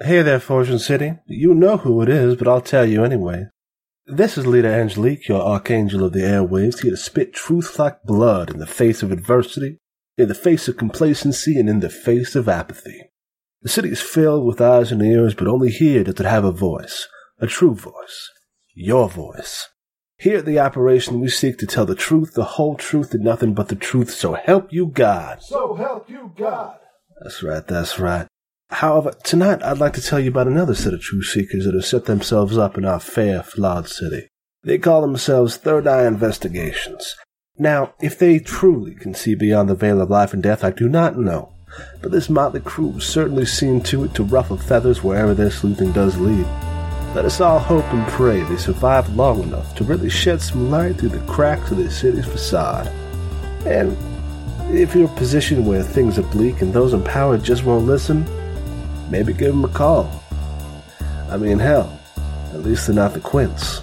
Hey there, Fortune City. You know who it is, but I'll tell you anyway. This is Leader Angelique, your archangel of the airwaves, here to spit truth like blood in the face of adversity, in the face of complacency, and in the face of apathy. The city is filled with eyes and ears, but only here does it have a voice, a true voice, your voice. Here at the operation, we seek to tell the truth, the whole truth, and nothing but the truth, so help you God. So help you God. That's right, that's right. However, tonight I'd like to tell you about another set of truth seekers that have set themselves up in our fair, flawed city. They call themselves Third Eye Investigations. Now, if they truly can see beyond the veil of life and death, I do not know. But this motley crew certainly seen to it to ruffle feathers wherever their sleuthing does lead. Let us all hope and pray they survive long enough to really shed some light through the cracks of this city's facade. And if you're in a position where things are bleak and those in power just won't listen, maybe give them a call. I mean, hell, at least they're not the Quints.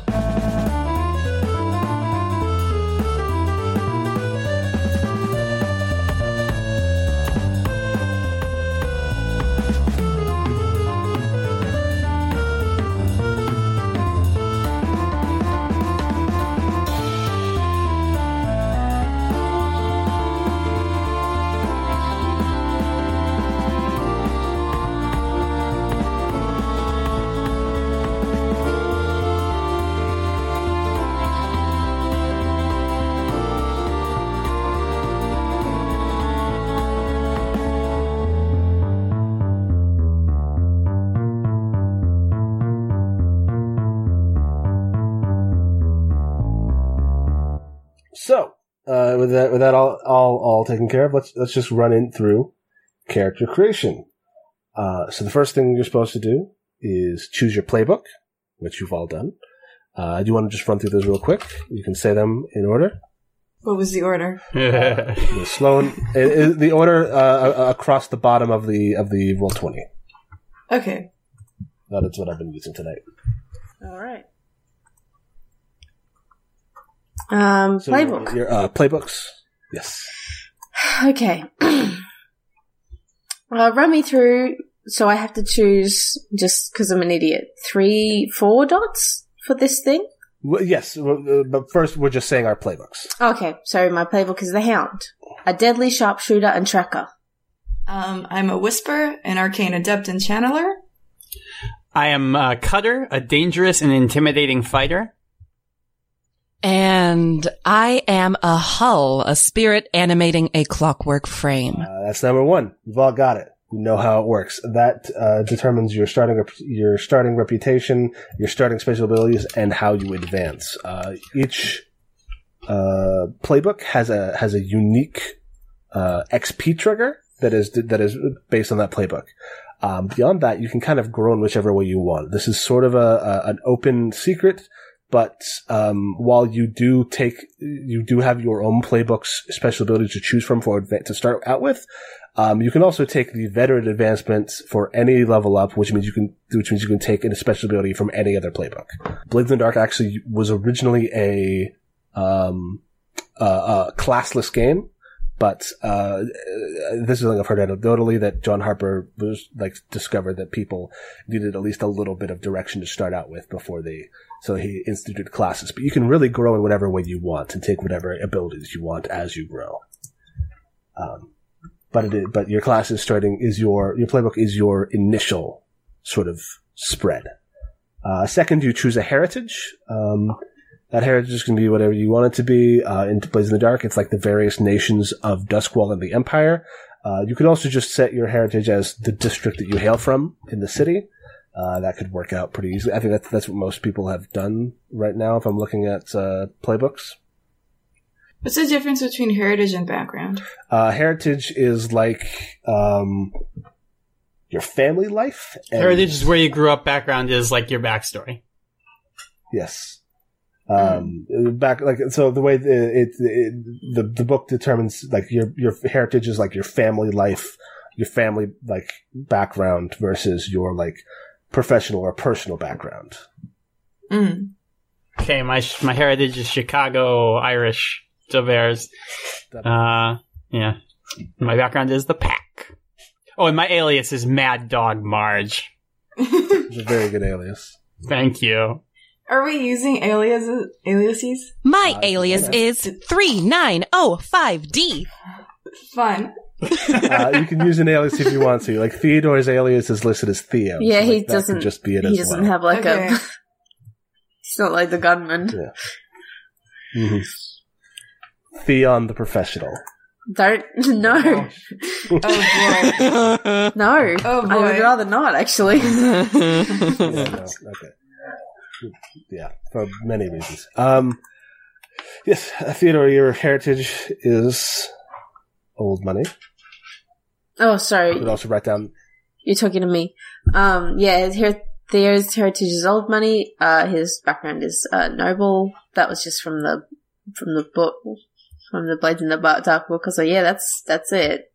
That, with that all, all, all taken care of, let's let's just run in through character creation. Uh, so the first thing you're supposed to do is choose your playbook, which you've all done. Uh, do you want to just run through those real quick? You can say them in order. What was the order? The Sloan, i- i- the order uh, across the bottom of the of the roll twenty. Okay. That is what I've been using tonight. All right. Um, So playbook. Your uh, playbooks. Yes. Okay. uh, run me through. So I have to choose just because I'm an idiot. Three, four dots for this thing. Well, yes, uh, but first we're just saying our playbooks. Okay. So my playbook is the Hound, a deadly sharpshooter and tracker. Um, I'm a Whisper, an Arcane Adept and Channeler. I am uh, Cutter, a dangerous and intimidating fighter. And I am a hull, a spirit animating a clockwork frame. Uh, that's number one. We've all got it. We know how it works. That uh, determines your starting rep- your starting reputation, your starting special abilities, and how you advance. Uh, each uh, playbook has a has a unique uh, XP trigger that is that is based on that playbook. Um, beyond that, you can kind of grow in whichever way you want. This is sort of a, a an open secret, but um, while you do take, you do have your own playbooks, special abilities to choose from for adva- to start out with. Um, you can also take the veteran advancements for any level up, which means you can, which means you can take a special ability from any other playbook. Blades in the Dark actually was originally a um, classless game, but uh, this is something I've heard anecdotally that John Harper was like discovered that people needed at least a little bit of direction to start out with before they, so he instituted classes. But you can really grow in whatever way you want and take whatever abilities you want as you grow. Um, but it is, but your class is starting is your your playbook is your initial sort of spread. Uh, second, you choose a heritage. Um, that heritage can be whatever you want it to be. Uh, in Blades in the Dark, it's like the various nations of Duskwall and the Empire. Uh, you could also just set your heritage as the district that you hail from in the city. Uh, that could work out pretty easily. I think that's that's what most people have done right now. If I'm looking at uh, playbooks, What's the difference between heritage and background? uh, heritage is like um, your family life. and- Heritage is where you grew up. Background is like your backstory. Yes. Um, back like so the way the, it, it the the book determines like your your heritage is like your family life, your family like background versus your like professional or personal background. Mm. Okay, my my heritage is Chicago Irish. So bears. Uh, yeah. My background is the pack. Oh, and my alias is Mad Dog Marge. It's a very good alias. Thank you. Are we using aliases? Aliases? My Uh, alias is 3905D. Fun. Uh, you can use an alias if you want to. Like Theodore's alias is listed as Theo. Yeah, so, he like, that could doesn't- just be it he as doesn't well. have like Okay. a. He's not like the gunman. Mhm. Theon the professional. Don't no Oh boy. no. Oh boy. I would rather not actually. Yeah, no, okay. Yeah, for many reasons. Um, yes, uh, Theodore, your heritage is old money. oh, You sorry. could also write down. You're talking to me. Um, yeah, his her- Theo's heritage is old money. Uh, his background is uh, noble. That was just from the from the book, from the Blades in the Dark Book. So yeah, that's that's it.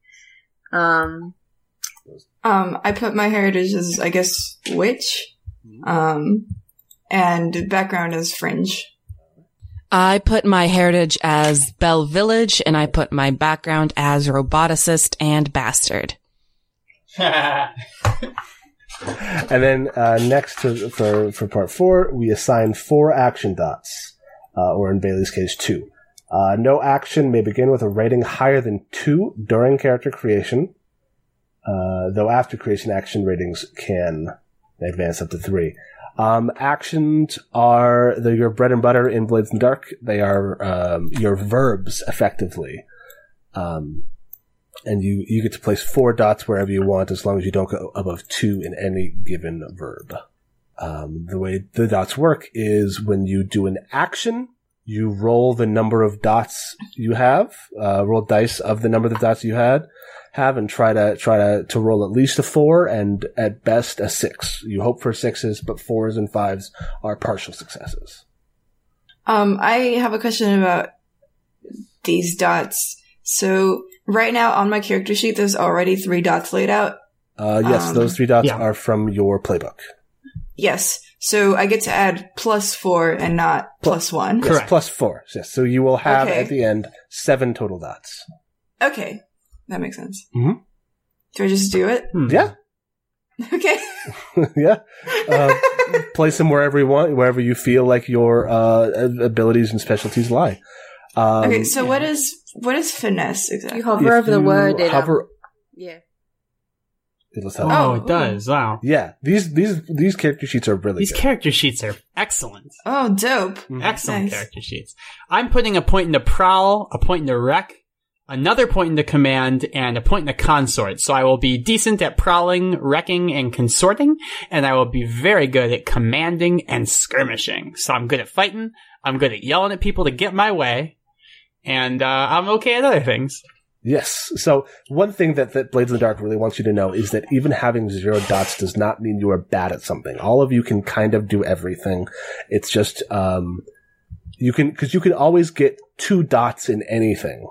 Um, Um, I put my heritage as, I guess, witch. Um, and background as fringe. I put my heritage as Bell Village and I put my background as roboticist and bastard. And then uh, next to, for for part four, we assign four action dots, uh, or in Bailey's case, two. Uh, no action may begin with a rating higher than two during character creation, uh, though after creation, action ratings can advance up to three. Um, actions are the, your bread and butter in Blades in the Dark. They are um, your verbs, effectively. Um, and you, you get to place four dots wherever you want as long as you don't go above two in any given verb. Um, the way the dots work is when you do an action, you roll the number of dots you have, uh, roll dice of the number of dots you had, have and try to, try to, to roll at least a four and at best a six. You hope for sixes, but fours and fives are partial successes. Um, I have a question about these dots. So right now on my character sheet, there's already three dots laid out. Uh, yes, Um, those three dots yeah. are from your playbook. Yes. So I get to add plus four and not plus one. Yes, Correct. plus four. Yes, so you will have Okay. at the end seven total dots. Okay. That makes sense. Mhm. Do I just do it? Hmm. Yeah, Okay. yeah. Uh, place them wherever you want, wherever you feel like your uh, abilities and specialties lie. Um, okay. So what is what is finesse exactly? you hover if over the word. Hover. yeah. It'll tell you. Oh, Oh, it does. Wow. Yeah, these these these character sheets are really These good. character sheets are excellent. Oh, dope. Mhm. Excellent Nice. character sheets. I'm putting a point in the prowl, a point in the wreck, another point in the command, and a point in the consort. So I will be decent at prowling, wrecking, and consorting, and I will be very good at commanding and skirmishing. So I'm good at fighting, I'm good at yelling at people to get my way, and uh, I'm okay at other things. Yes. So one thing that, that Blades in the Dark really wants you to know is that even having zero dots does not mean you are bad at something. All of you can kind of do everything. It's just, um, you can, cause you can always get two dots in anything.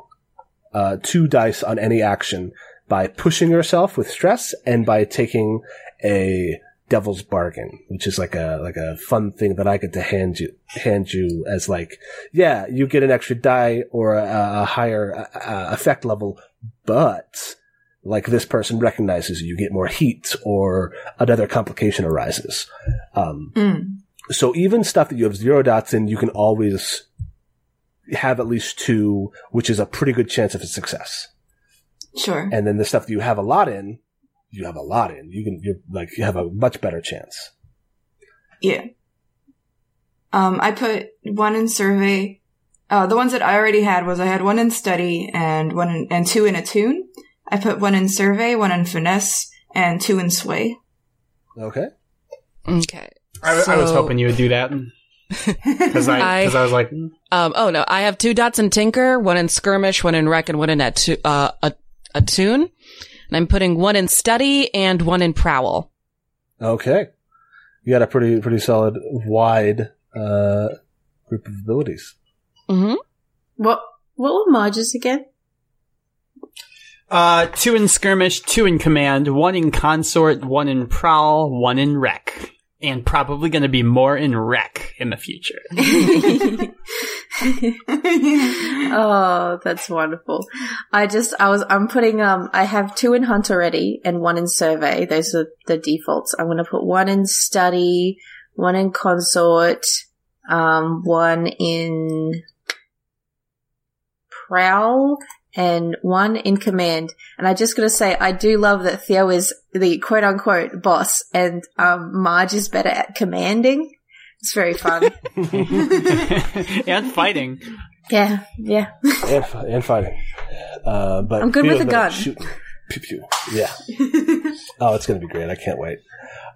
Uh, two dice on any action by pushing yourself with stress and by taking a devil's bargain, which is like a, like a fun thing that I get to hand you, hand you as like, yeah, you get an extra die or a, a higher uh, effect level, but like this person recognizes you, you get more heat or another complication arises. Um, Mm. so even stuff that you have zero dots in, you can always have at least two, which is a pretty good chance of a success. Sure. And then the stuff that you have a lot in, you have a lot in. You can, you're like, you have a much better chance. Yeah. Um, I put one in survey. Uh, the ones that I already had was I had one in study and one in, and two in attune. I put one in survey, one in finesse, and two in sway. Okay. Okay. I, I was hoping you would do that because I I- because I was like, mm, Um, oh no, I have two dots in Tinker, one in Skirmish, one in Wreck, and one in Attu- uh, a, Attune. And I'm putting one in Study and one in Prowl. Okay. You got a pretty, pretty solid wide, uh, group of abilities. hmm What what were Marge's again? Uh, two in skirmish, two in command, one in consort, one in prowl, one in wreck. And probably gonna be more in wreck in the future. oh, that's wonderful. I just, I was, I'm putting, um, I have two in hunt already and one in survey. Those are the defaults. I'm going to put one in study, one in consort, um, one in prowl, and one in command. And I just gotta say, I do love that Theo is the quote unquote boss and, um, Marge is better at commanding. It's very fun. and fighting. yeah, yeah. and, fi- and fighting. Uh, but I'm good with Theo's a better gun. shooting. Pew pew. Yeah. oh, it's going to be great. I can't wait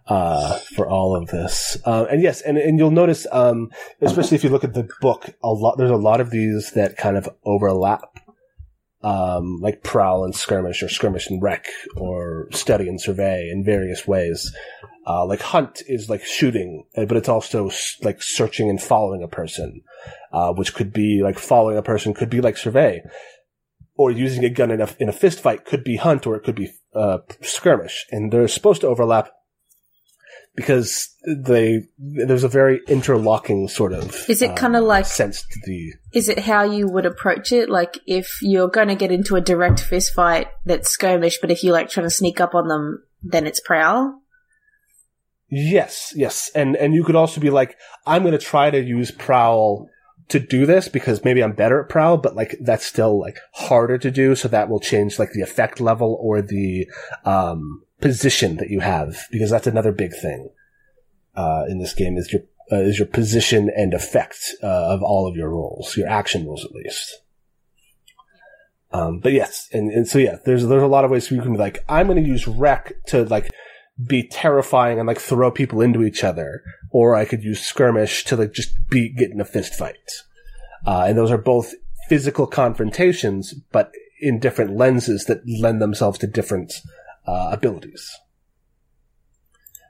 uh, for all of this. Uh, and yes, and, and you'll notice, um, especially if you look at the book, a lot there's a lot of these that kind of overlap. Um, like prowl and skirmish, or skirmish and wreck, or study and survey in various ways. Uh, like hunt is like shooting, uh, but it's also like searching and following a person, uh, which could be like following a person, could be like survey, or using a gun in a, in a fist fight could be hunt, or it could be uh, skirmish, and they're supposed to overlap because they there's a very interlocking sort of. Is it um, kinda like- sense to the Is it how you would approach it? Like, if you're going to get into a direct fist fight that's skirmish, but if you like trying to sneak up on them, then it's prowl? Yes, yes. And and you could also be like, I'm gonna try to use prowl to do this because maybe I'm better at prowl, but like that's still like harder to do, so that will change like the effect level or the um position that you have, because that's another big thing uh in this game is your uh, is your position and effect uh, of all of your rolls, your action rolls at least. Um, but yes, and, and so yeah, there's there's a lot of ways you can be like, I'm going to use wreck to like be terrifying and like throw people into each other, or I could use skirmish to like just be get in a fist fight. Uh, and those are both physical confrontations, but in different lenses that lend themselves to different uh, abilities.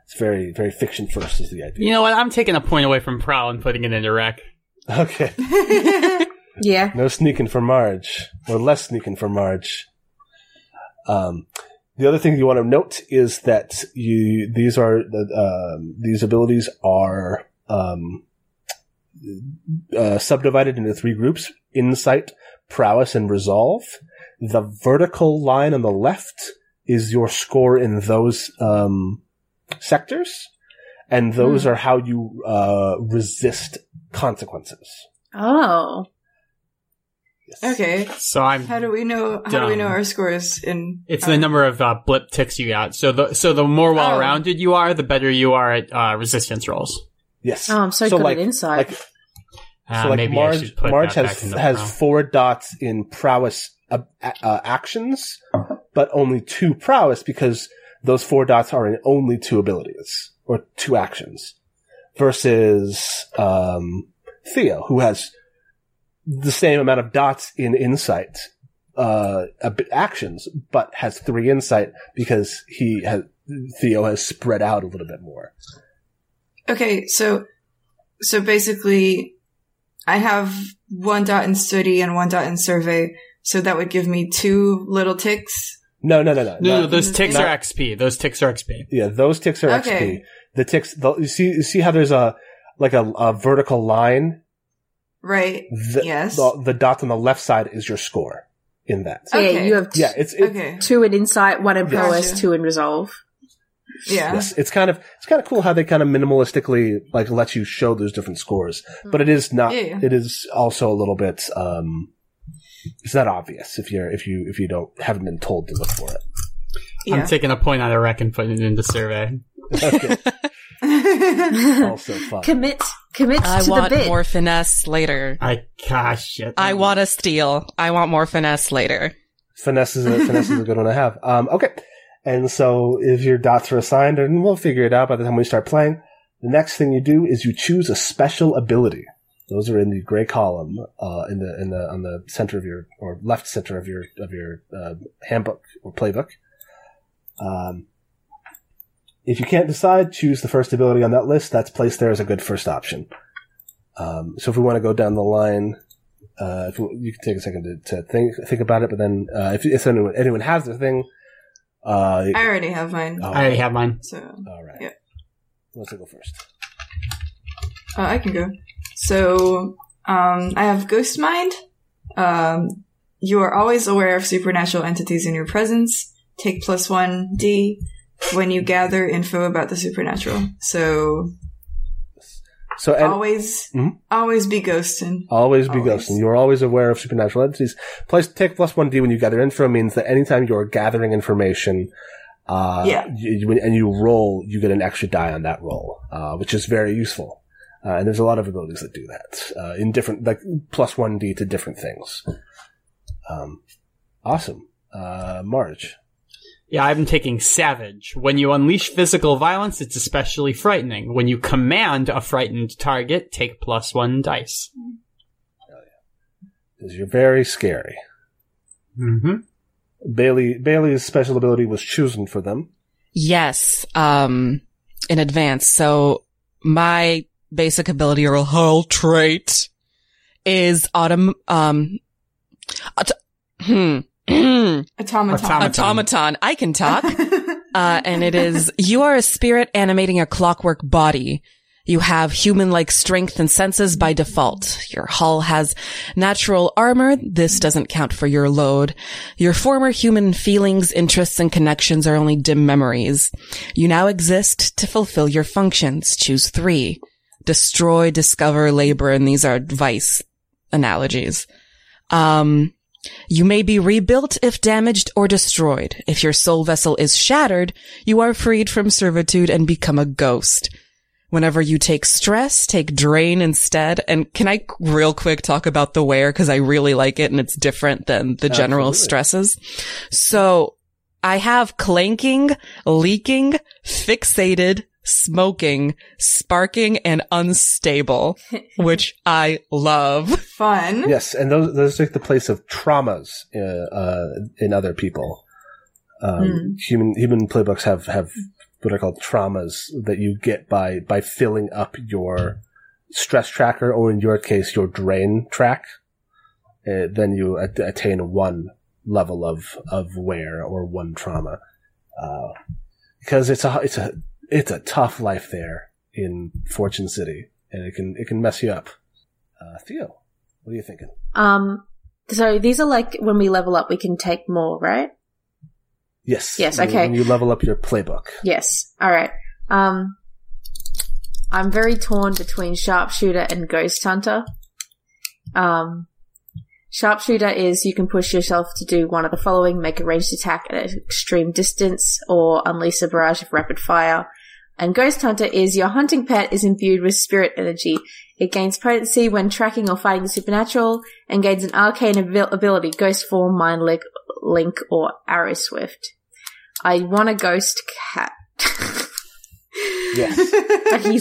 It's very very fiction first is the idea. You know what? I'm taking a point away from prowl and putting it into wreck. Okay, Yeah. no sneaking for Marge, or less sneaking for Marge. Um, the other thing you want to note is that you these are um, these abilities are um, uh, subdivided into three groups: insight, prowess, and resolve. The vertical line on the left is your score in those um, sectors, and those are how you uh, resist consequences. Oh. Yes. okay. So I'm. How do we know? How do we know Dumb. our scores in? It's uh, the number of uh, blip ticks you got. So the so the more well rounded you are, the better you are at uh, resistance rolls. Yes. Oh, I'm so, good like, at insight. Like, Uh, so like maybe I Marge, Marge has back in the has prowl. four dots in prowess uh, uh, actions, but only two prowess because those four dots are in only two abilities or two actions. Versus um, Theo, who has the same amount of dots in insight uh, actions, but has three insight because he has Theo has spread out a little bit more. Okay, so so basically, I have one dot in study and one dot in survey, so that would give me two little ticks. No, no, no, no. No, no, those ticks not- are XP. Those ticks are XP. Yeah, those ticks are Okay. XP. The ticks, the, you see, you see how there's a like a, a vertical line. Right. The, Yes. The, the dot on the left side is your score in that. so yeah, you have t- Yeah, it's, it's Okay. two in insight, one in Yes. prowess, Gotcha. two in resolve. Yeah. yes, it's kind of it's kind of cool how they kind of minimalistically like let you show those different scores, but it is not. Yeah, yeah. It is also a little bit. um It's not obvious if you're if you if you don't haven't been told to look for it. Yeah. I'm taking a point out of wreck and putting it into survey. Okay, also fun. Commit, commit I to the want more finesse later. I gosh shit. I want to steal. I want more finesse later. finesse is a finesse is a good one to have. Um, okay, and so if your dots are assigned, and we'll figure it out by the time we start playing. The next thing you do is you choose a special ability. Those are in the gray column, uh, in the in the on the center of your or left center of your of your uh, handbook or playbook. Um, if you can't decide, choose the first ability on that list. That's placed there as a good first option. Um, so if we want to go down the line, uh, if we, you can take a second to, to think think about it, but then uh, if, if anyone, anyone has their thing, uh, I already have mine. oh, I already have mine. So all right. yeah. Let's go first. uh, I can go. So Um, I have Ghost Mind. Um, you are always aware of supernatural entities in your presence. Take plus one D when you gather info about the supernatural. So So and always, Mhm. always be ghosting. always be always. ghosting. You're always aware of supernatural entities. Plus, take plus one D when you gather info means that anytime you're gathering information, uh, Yeah. you, you- and you roll, you get an extra die on that roll, uh, which is very useful. Uh, and there's a lot of abilities that do that uh, in different, like plus one D to different things. Um, awesome, uh, Marge. Yeah, I'm taking Savage. When you unleash physical violence, it's especially frightening. When you command a frightened target, take plus one dice. Because you're very scary. Mm-hmm. Bailey Bailey's special ability was chosen for them. Yes, um, in advance. So my basic ability or a hull trait is autom, um, hmm, Automaton. Automaton. automaton. I can talk. Uh, and it is, you are a spirit animating a clockwork body. You have human-like strength and senses by default. Your hull has natural armor. This doesn't count for your load. Your former human feelings, interests, and connections are only dim memories. You now exist to fulfill your functions. Choose three. Destroy, discover, labor, and these are vice analogies. Um, you may be rebuilt if damaged or destroyed. If your soul vessel is shattered, you are freed from servitude and become a ghost. Whenever you take stress, take drain instead. And can I real quick talk about the wear? Cause I really like it and it's different than the general Absolutely. stresses. So I have clanking, leaking, fixated, smoking, sparking, and unstable, which I love. Fun. Yes, and those those take the place of traumas uh, uh, in other people. Um, Hmm. Human human playbooks have have what are called traumas that you get by by filling up your stress tracker, or in your case, your drain track. Uh, then you at- attain one level of of wear or one trauma, uh, because it's a it's a it's a tough life there in Fortune City, and it can it can mess you up. Uh, Theo, what are you thinking? Um, so these are like when we level up, we can take more, right? Yes. Yes, okay. When you level up your playbook. Yes. All right. Um, I'm very torn between sharpshooter and ghost hunter. Um, sharpshooter is you can push yourself to do one of the following: make a ranged attack at an extreme distance, or unleash a barrage of rapid fire. And ghost hunter is your hunting pet is imbued with spirit energy. It gains potency when tracking or fighting the supernatural, and gains an arcane abil- ability: ghost form, mind link, link, or arrow swift. I want a ghost cat. Yes.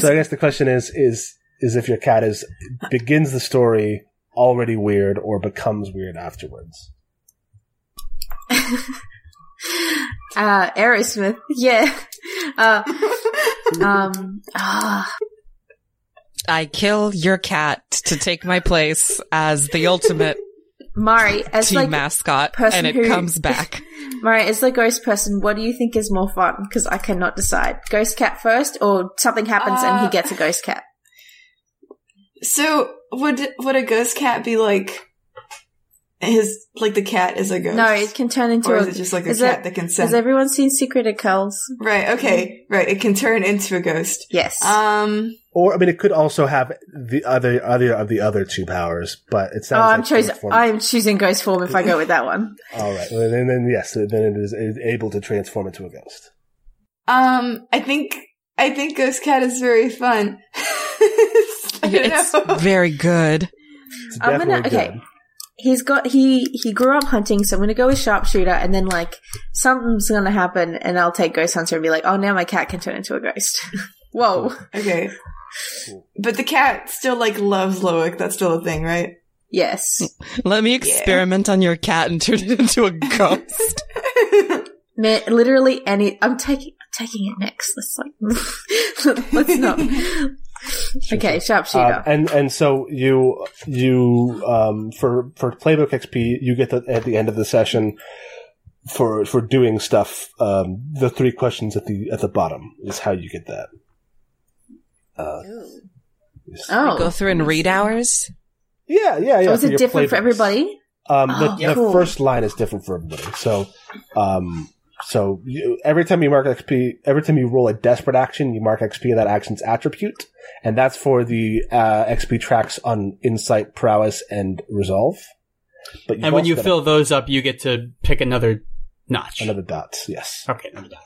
so I guess the question is is is if your cat is begins the story already weird or becomes weird afterwards. uh Aerosmith. Yeah. Uh um ah I kill your cat to take my place as the ultimate Mari as team like mascot, person and it who- comes back. Mari as the ghost person, what do you think is more fun? Because I cannot decide. Ghost cat first or something happens and he Uh, gets a ghost cat. So would would a ghost cat be like his like the cat is a ghost? No, it can turn into or a is it just like a cat it- that can Has send? everyone seen Secret of Kells? right. Okay. Right. It can turn into a ghost. Yes. Um. Or I mean it could also have the other other of the other two powers, but it oh, sounds I'm like choosing. I'm choosing ghost form if I go with that one. All right. Well, then, then yes, then it is able to transform into a ghost. Um. I think I think ghost cat is very fun. It's know. very good. It's I'm definitely gonna- okay. good. He's got he he grew up hunting, so I'm gonna go with sharpshooter, and then like something's gonna happen, and I'll take ghost hunter and be like, oh, now my cat can turn into a ghost. Whoa, Okay. But the cat still like loves Loic. That's still a thing, right? yes, Let me experiment on your cat and turn it into a ghost. man, literally any. I'm taking I'm taking it next. Let's like let's not. Okay, sharpshooter. Um, and and so you you um, for for playbook XP you get the, at the end of the session for for doing stuff. Um, the three questions at the at the bottom is how you get that. Uh, oh, Go through and read hours. Yeah, yeah, yeah. Oh, is it your different for everybody? Um, Oh, the, the cool. first line is different for everybody. So, um, so you, every time you mark XP, every time you roll a desperate action, you mark XP in that action's attribute, and that's for the uh, XP tracks on insight, prowess, and resolve. But And when you fill those up, you get to pick another notch. another dot, yes. Okay, another dot.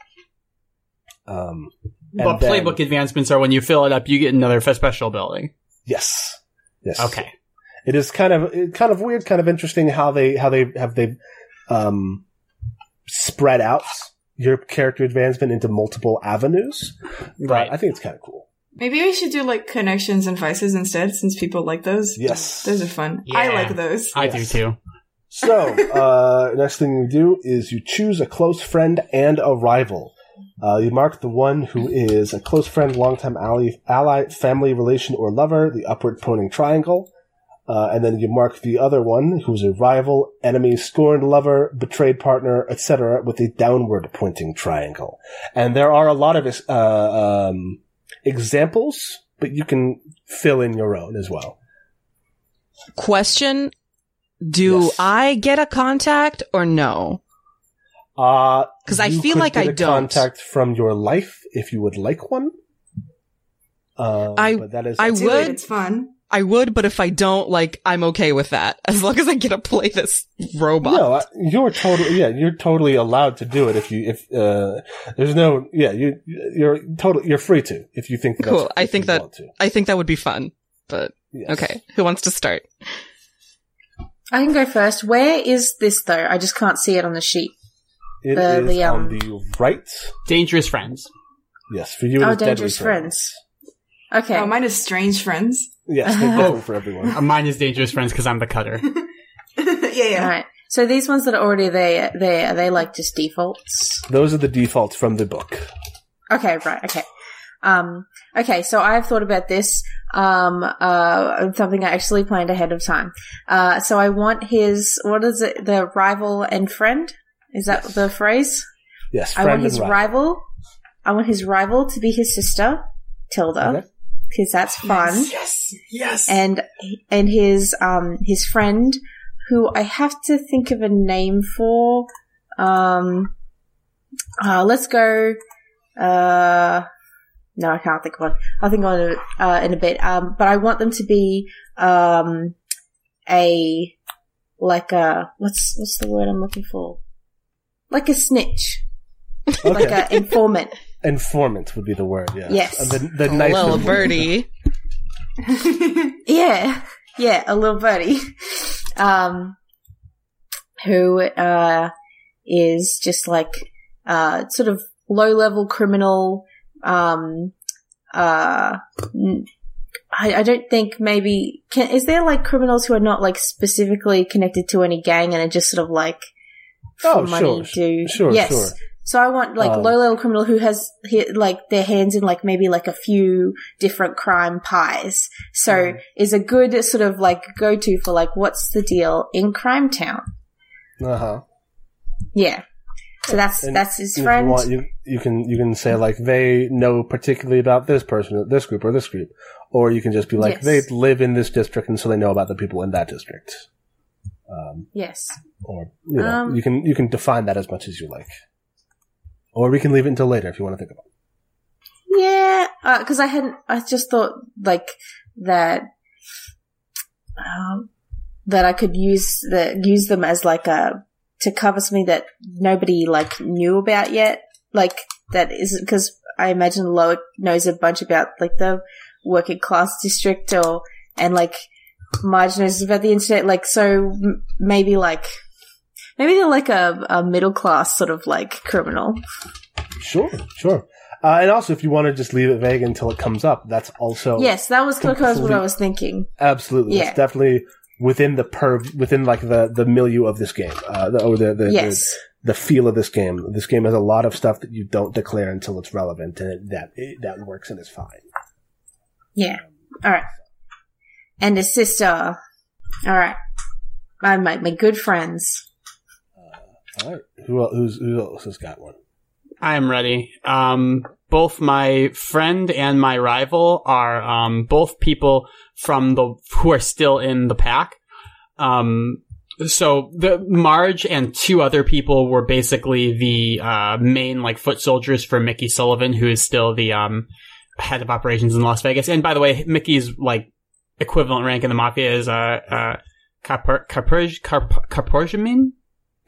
Um, But then- playbook advancements are when you fill it up, you get another special ability. yes, yes. Okay. it is kind of kind of weird, kind of interesting how they how they have they um, spread out your character advancement into multiple avenues. But Right. I think it's kind of cool. Maybe we should do like connections and vices instead, since people like those. Yes. Those are fun. I like those. I Yes. do too. So uh, next thing you do is you choose a close friend and a rival. Uh, you mark the one who is a close friend, longtime ally, ally, family relation, or lover, the upward pointing triangle. Uh, and then you mark the other one, who's a rival, enemy, scorned lover, betrayed partner, etc., with a downward pointing triangle. And there are a lot of uh, um, examples, but you can fill in your own as well. Question. Do Yes. I get a contact or no? Uh 'Cause I feel could like get I a don't. contact from your life if you would like one. Um, I- but that is I would- it. It's fun. I would, but if I don't, like, I'm okay with that. As long as I get to play this robot. no, I- you're totally yeah, you're totally allowed to do it if you if uh there's no yeah you you're totally you're free to if you think that's, Cool. I think that- I think that would be fun. But, Yes. okay. Who wants to start? I can go first. Where is this though? I just can't see it on the sheet. It The- is the, on um, the right. Dangerous friends. Yes, for you. it Oh, is Deadly dangerous friends. Okay. Oh, mine is strange friends. Yes, they're different for everyone. Uh, Mine is dangerous friends because I'm the cutter. yeah, yeah. All right. So these ones that are already there, there are they like just defaults? Those are the defaults from the book. Okay, right. Okay. Um, okay. So I've thought about this. Um, uh, something I actually planned ahead of time. Uh, so I want his what is it? The rival and friend. Is that Yes. the phrase? Yes, I want his and rival. I want his rival to be his sister, Tilda, Okay. Because that's fun. Yes. Yes. and and his um his friend who I have to think of a name for. Um, uh, let's go. Uh, no, I can't think of one. I'll think on it uh, in a bit. Um, but I want them to be um a like a what's what's the word I'm looking for? Like a snitch, Okay. like an informant. Informant would be the word. Yes. Yes. Uh, The, the nice Little informant. birdie. Yeah, yeah, a little buddy, um, who uh, is just like uh, sort of low level criminal. Um, uh, n- I, I don't think maybe can, is there like criminals who are not like specifically connected to any gang and are just sort of like for Oh, money sure, do sure, yes. sure. So I want like Um, low level criminal who has like their hands in like maybe like a few different crime pies. So Mhm. is a good sort of like go to for like what's the deal in Crime Town? Uh huh. Yeah. So that's And that's his friend. You, want, you, you can you can say like they know particularly about this person, this group, or this group, or you can just be like Yes. they live in this district and so they know about the people in that district. Um, yes. or you know, Um, you can you can define that as much as you like, or we can leave it until later if you want to think about. it. Yeah, because I hadn't. I just thought like that. Um, that I could use the use them as like a to cover something that nobody like knew about yet. Like that is because I imagine Loic knows a bunch about like the working class district or and like Marge knows about the internet. Like so, m- maybe like maybe they're like a, a middle class sort of like criminal. Sure, sure. Uh, and also, if you want to just leave it vague until it comes up, that's also yes, that was of what I was thinking. absolutely. Yeah. It's definitely within the perv, within like the the milieu of this game, uh, the, or the the, Yes. the the feel of this game. This game has a lot of stuff that you don't declare until it's relevant, and it, that it, that works and is fine. Yeah. All right. And his sister. All right. My my, my good friends. All right, who el- who's who else has got one? I am ready. Um, both my friend and my rival are um, both people from the who are still in the pack. Um, so the Marge and two other people were basically the uh, main like foot soldiers for Mickey Sullivan, who is still the um, head of operations in Las Vegas. And by the way, Mickey's like equivalent rank in the mafia is uh, uh, Carper?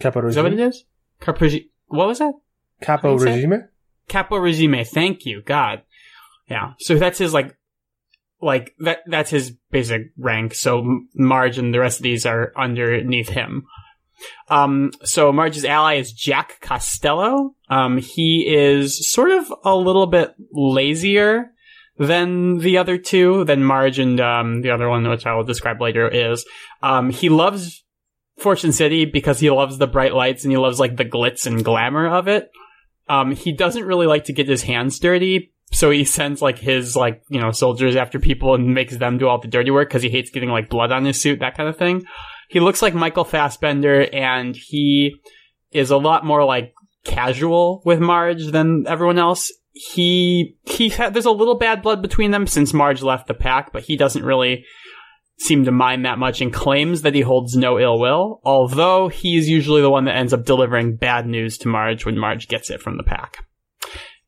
Capo Is that what it regime. what was that? Capo How do you say it? regime. Capo Regime. Thank you, God. Yeah. So that's his like, like that. That's his basic rank. So Marge and the rest of these are underneath him. Um. So Marge's ally is Jack Costello. Um. He is sort of a little bit lazier than the other two, than Marge and um the other one, which I will describe later. Is um he loves Fortune City because he loves the bright lights and he loves like the glitz and glamour of it. Um, he doesn't really like to get his hands dirty, so he sends like his like you know soldiers after people and makes them do all the dirty work because he hates getting like blood on his suit, that kind of thing. He looks like Michael Fassbender, and he is a lot more like casual with Marge than everyone else. He he ha- there's a little bad blood between them since Marge left the pack, but he doesn't really seem to mind that much and claims that he holds no ill will, although he's usually the one that ends up delivering bad news to Marge when Marge gets it from the pack.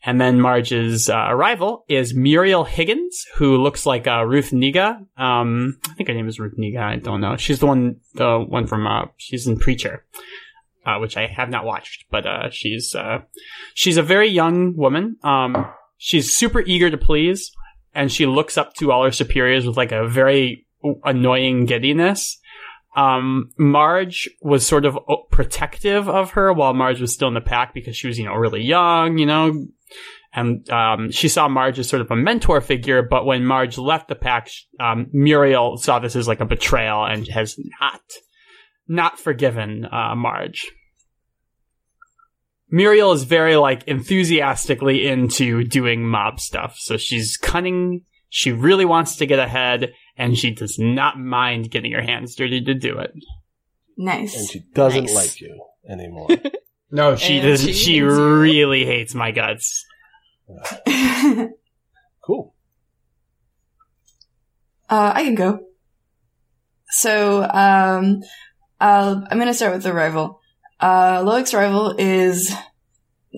And then Marge's uh, rival is Muriel Higgins, who looks like uh, Ruth Negga. Um, I think her name is Ruth Negga. I don't know. She's the one, the one from uh, she's in Preacher, uh, which I have not watched, but uh, she's uh, she's a very young woman. Um, she's super eager to please, and she looks up to all her superiors with like a very annoying giddiness. Um, Marge was sort of protective of her while Marge was still in the pack because she was, you know, really young, you know, and um, she saw Marge as sort of a mentor figure. But when Marge left the pack, um, Muriel saw this as like a betrayal and has not not forgiven uh, Marge. Muriel is very like enthusiastically into doing mob stuff, so she's cunning. She really wants to get ahead, and she does not mind getting her hands dirty to do it. Nice. And she doesn't Nice. like you anymore. No, she does. she She, hates you. really hates my guts. cool. Uh, I can go. So, um, uh, I'm gonna start with the rival. Uh, Loic's rival is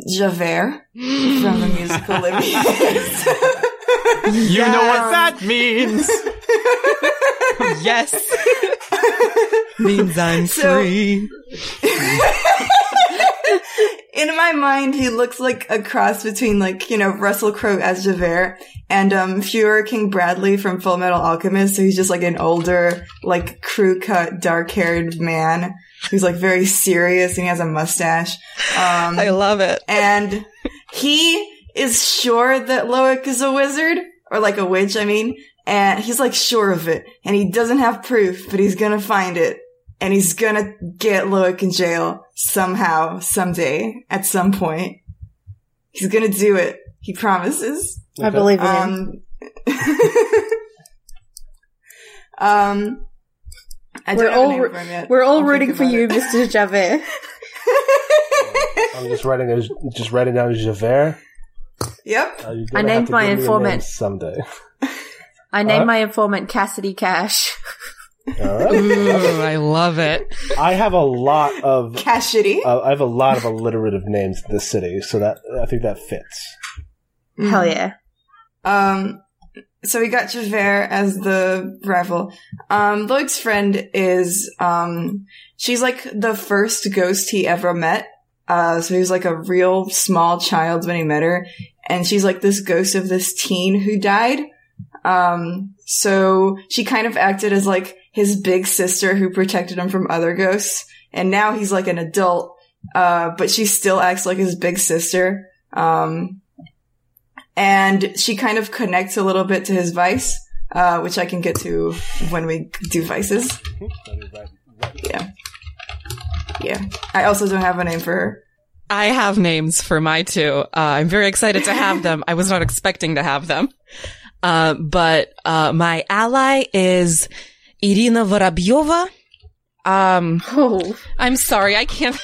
Javert from the musical Les Mis. You know what that means. yes. Means I'm So- free. In my mind, he looks like a cross between, like, you know, Russell Crowe as Javert and, um, Fuhrer King Bradley from Full Metal Alchemist. So he's just like an older, like, crew cut, dark haired man who's like very serious and he has a mustache. Um, I love it. and he is sure that Loic is a wizard, or like a witch, I mean, and he's like sure of it, and he doesn't have proof, but he's gonna find it, and he's gonna get Loic in jail somehow, someday, at some point. He's gonna do it. He promises. I believe in him. Um, um, I We're don't have a all name for him yet. We're all I'll rooting for about you, it. Mr. Javert. I'm just writing a, just writing down Javert. yep. Uh, I gonna named my give name informant. someday. I named Uh? my informant Cassidy Cash. All right. Ooh, I love it. I have a lot of Cassidy. uh, I have a lot of alliterative names in this city, so that I think that fits. Hell yeah. Um, so we got Javert as the rival. Um, Lloyd's friend is, um, she's like the first ghost he ever met. Uh, so he was like a real small child when he met her. And she's like this ghost of this teen who died. Um, so she kind of acted as like his big sister who protected him from other ghosts. And now he's like an adult, uh, but she still acts like his big sister. Um, and she kind of connects a little bit to his vice, uh, which I can get to when we do vices. Yeah. Yeah. I also don't have a name for her. I have names for my two. Uh, I'm very excited to have them. I was not expecting to have them. Uh, but, uh, my ally is Irina Vorobyova. Um, Oh, I'm sorry, I can't.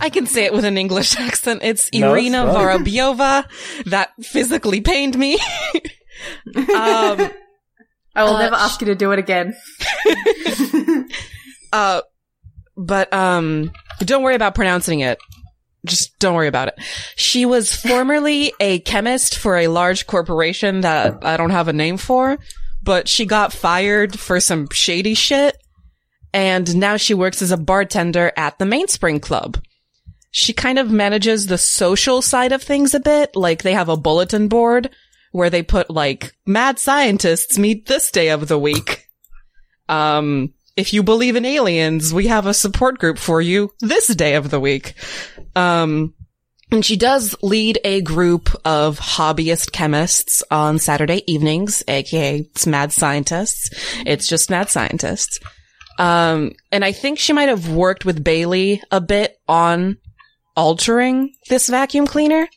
I can say it with an English accent. It's No, Irina. Vorobyova. That physically pained me. um, I will Uh, never ask you to do it again. uh, but um, don't worry about pronouncing it. Just don't worry about it. She was formerly a chemist for a large corporation that I don't have a name for, but she got fired for some shady shit. And now she works as a bartender at the Mainspring Club. She kind of manages the social side of things a bit. Like they have a bulletin board where they put like mad scientists meet this day of the week. Um, if you believe in aliens, we have a support group for you this day of the week. Um, and she does lead a group of hobbyist chemists on Saturday evenings, aka it's mad scientists. It's just mad scientists. Um, and I think she might have worked with Bailey a bit on altering this vacuum cleaner.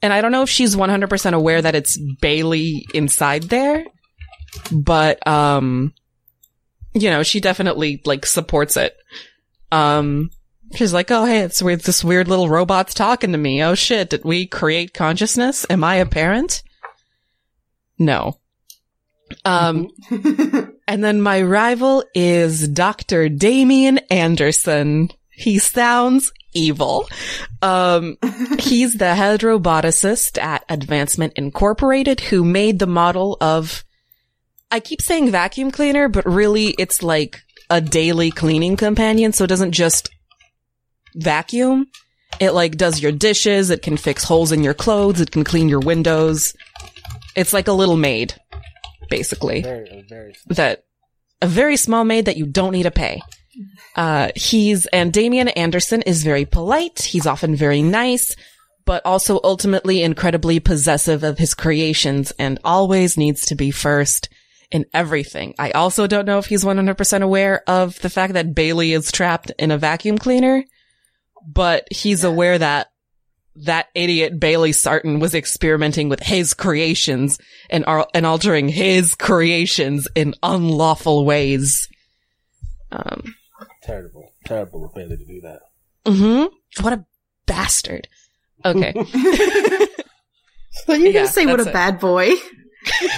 And I don't know if she's 100% aware that it's Bailey inside there, but, um, you know, she definitely like supports it. Um, she's like, oh, hey, it's weird. This weird little robot's talking to me. Oh shit. Did we create consciousness? Am I a parent? No. Um, and then my rival is Dr. Damien Anderson. He sounds evil. Um, he's the head roboticist at Advancement Incorporated who made the model of, I keep saying vacuum cleaner, but really it's like a daily cleaning companion. So it doesn't just vacuum. It like does your dishes. It can fix holes in your clothes. It can clean your windows. It's like a little maid, basically Very, very. that a very small maid that you don't need to pay. Uh, he's, and Damian Anderson is very polite. He's often very nice, but also ultimately incredibly possessive of his creations and always needs to be first in everything. I also don't know if he's 100% aware of the fact that Bailey is trapped in a vacuum cleaner, but he's aware that that idiot Bailey Sarton was experimenting with his creations and, ar- and altering his creations in unlawful ways. Um, Terrible. Terrible of Bailey to do that. Mm-hmm. What a bastard. Okay. Well, you Yeah, can say what a it. bad boy.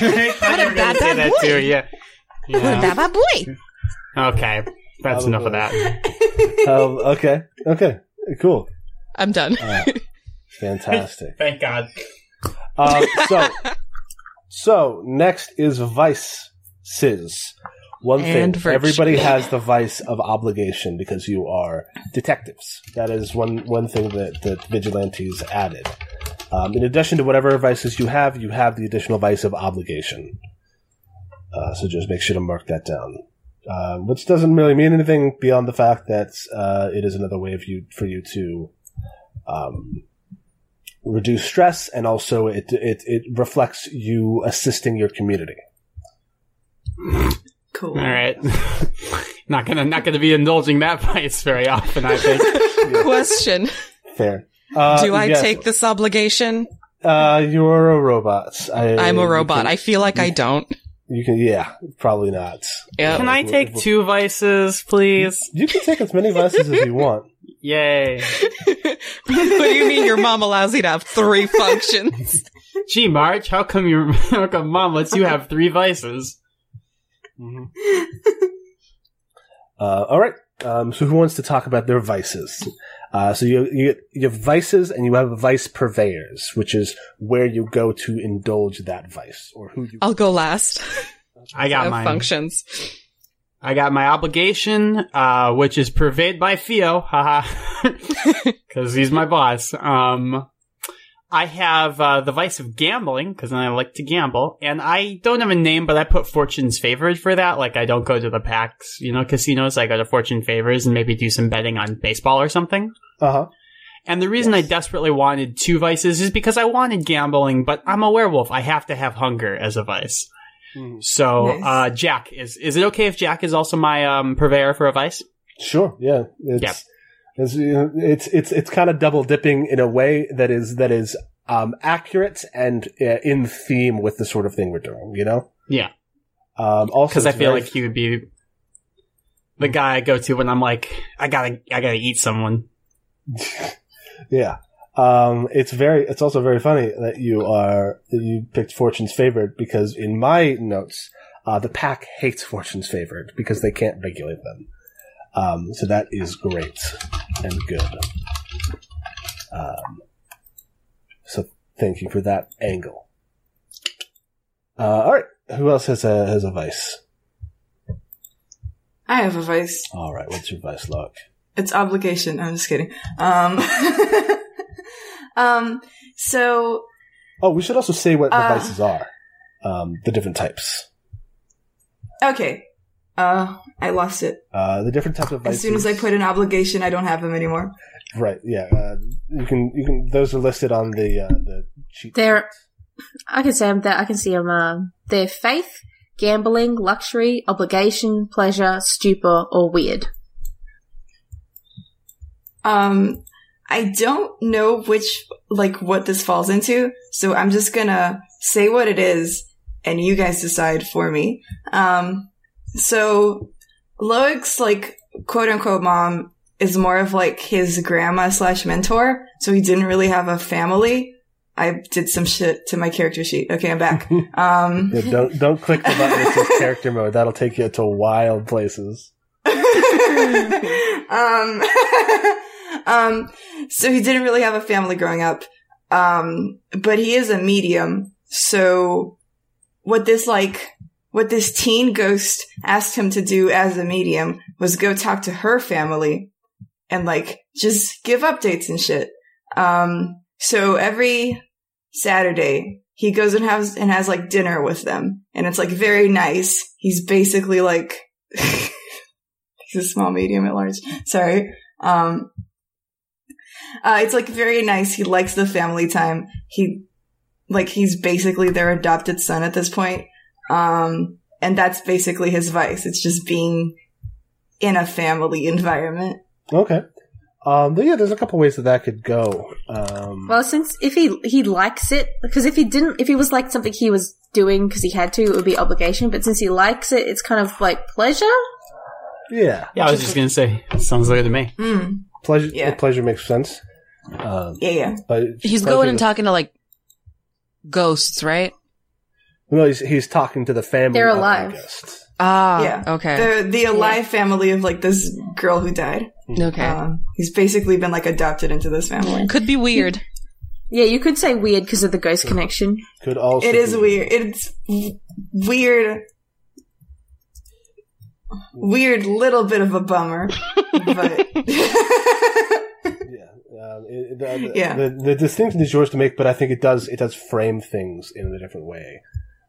What a bad, bad that boy. too. Yeah. What a bad, bad boy. Okay, that's enough of that. Um, okay. Okay. Cool. I'm done. Uh, fantastic. Thank God. Um, so, so next is vice vices. One And thing, virtue. everybody has the vice of obligation because you are detectives. That is one one thing that that vigilantes added. Um, in addition to whatever vices you have, you have the additional vice of obligation. Uh, so just make sure to mark that down. Uh, which doesn't really mean anything beyond the fact that uh, it is another way of you for you to um, reduce stress, and also it it it reflects you assisting your community. Cool. All right. not gonna not gonna be indulging that vice very often. I think. Question. Fair. Uh, Do I yes. take this obligation? Uh, you're a robot. I, I'm a robot. can- I feel like I don't. You can, yeah, probably not. Yeah. Can I take two vices, please? You can take as many vices as you want. Yay. what do you mean your mom allows you to have three functions? Gee, March, how come your how come mom lets you have three vices? Uh, all right. Um, so who wants to talk about their vices? Uh, so you, you you have vices and you have vice purveyors, which is where you go to indulge that vice or who you. I'll go last. I got my functions. I got my obligation, uh, which is purveyed by Theo, haha, because he's my boss. Um, I have uh, the vice of gambling because I like to gamble, and I don't have a name, but I put Fortune's Favored for that. Like I don't go to the Pack's, you know, casinos. I go to Fortune Favors and maybe do some betting on baseball or something. Uh huh. And the reason I desperately wanted two vices is because I wanted gambling, but I'm a werewolf. I have to have hunger as a vice. So, Nice. uh, Jack is, is it okay if Jack is also my, um, purveyor for a vice? Sure. Yeah. It's, Yep. It's it's it's it's kind of double dipping in a way that is that is um, accurate and uh, in theme with the sort of thing we're doing. You know. Yeah. Um, also, Because I feel like he would be, the guy I go to when I'm like, I gotta, I gotta eat someone. Yeah. Um, it's very, it's also very funny that you are, that you picked Fortune's favorite because in my notes, uh, the pack hates Fortune's favorite because they can't regulate them. Um, so that is great and good. Um, so thank you for that angle. Uh, alright. Who else has a, has a vice? I have a vice. Alright. What's your vice log? It's obligation. I'm just kidding. Um, um, so, Oh, we should also say what the Uh. vices are. Um, the different types. okay. Uh, I lost it. Uh, the different types of vices. As soon as I put an obligation, I don't have them anymore. Right. Yeah. Uh, you can. You can. Those are listed on the uh, the cheat. They're, I can say them that I can see them. Um, they're faith, gambling, luxury, obligation, pleasure, stupor, or weird. Um, I don't know which, like, what this falls into, so I'm just gonna say what it is, and you guys decide for me. Um, so, Loic's, like, quote unquote mom is more of like his grandma slash mentor, so he didn't really have a family. I did some shit to my character sheet. Okay, I'm back. Um, Yeah, don't don't click the button that says character mode. That'll take you to wild places. um, um, so he didn't really have a family growing up. Um, but he is a medium. So what this like, what this teen ghost asked him to do as a medium was go talk to her family and like just give updates and shit. Um, so every Saturday he goes and has, and has like dinner with them and it's like very nice. He's basically like, he's a small medium at large. Sorry. Um, uh, it's like very nice. He likes the family time. He, like, he's basically their adopted son at this point. Um, and that's basically his vice. It's just being in a family environment. Okay. Um, but yeah, there's a couple ways that that could go. Um, Well, since if he he likes it, because if he didn't, if he was like something he was doing because he had to, it would be obligation. But since he likes it, it's kind of like pleasure. yeah, Yeah, I was just gonna say, sounds good to me. Mm. pleasure. Yeah. Pleasure makes sense. Um, Yeah, yeah. but He's going and talking to like ghosts, right? No, he's he's talking to the family. They're alive. ghost. Ah, Yeah. okay. The, the alive family of like this girl who died. okay. Um, he's basically been like adopted into this family. Could be weird. Yeah, you could say weird because of the ghost connection. Could also. It is be- weird. It's w- weird. Weird little bit of a bummer, but Yeah. Um, it, the, the, Yeah. The, the distinction is yours to make, but I think it does it does frame things in a different way.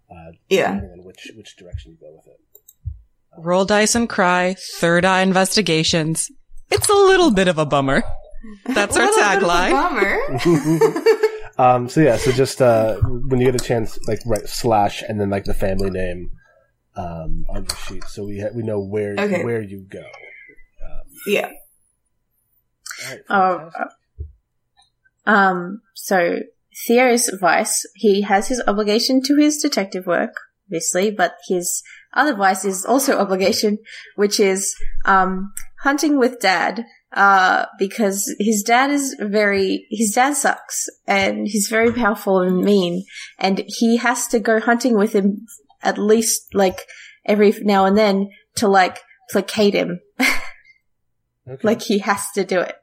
Uh, yeah. depending on which which direction you go with it. Roll dice and cry. Third eye investigations. It's a little bit of a bummer. That's our Little bit of a tagline. Bummer. Um, so yeah, so just uh, when you get a chance, like write slash and then like the family name um, on your sheet, so we ha- we know where Okay. where you go. yeah. All right, Oh, fantastic. Um, so Theo's vice, he has his obligation to his detective work, obviously, but his other vice is also obligation, which is, um, hunting with dad, uh, because his dad is very, his dad sucks, and he's very powerful and mean, and he has to go hunting with him at least, like, every now and then to, like, placate him. Okay. Like, he has to do it.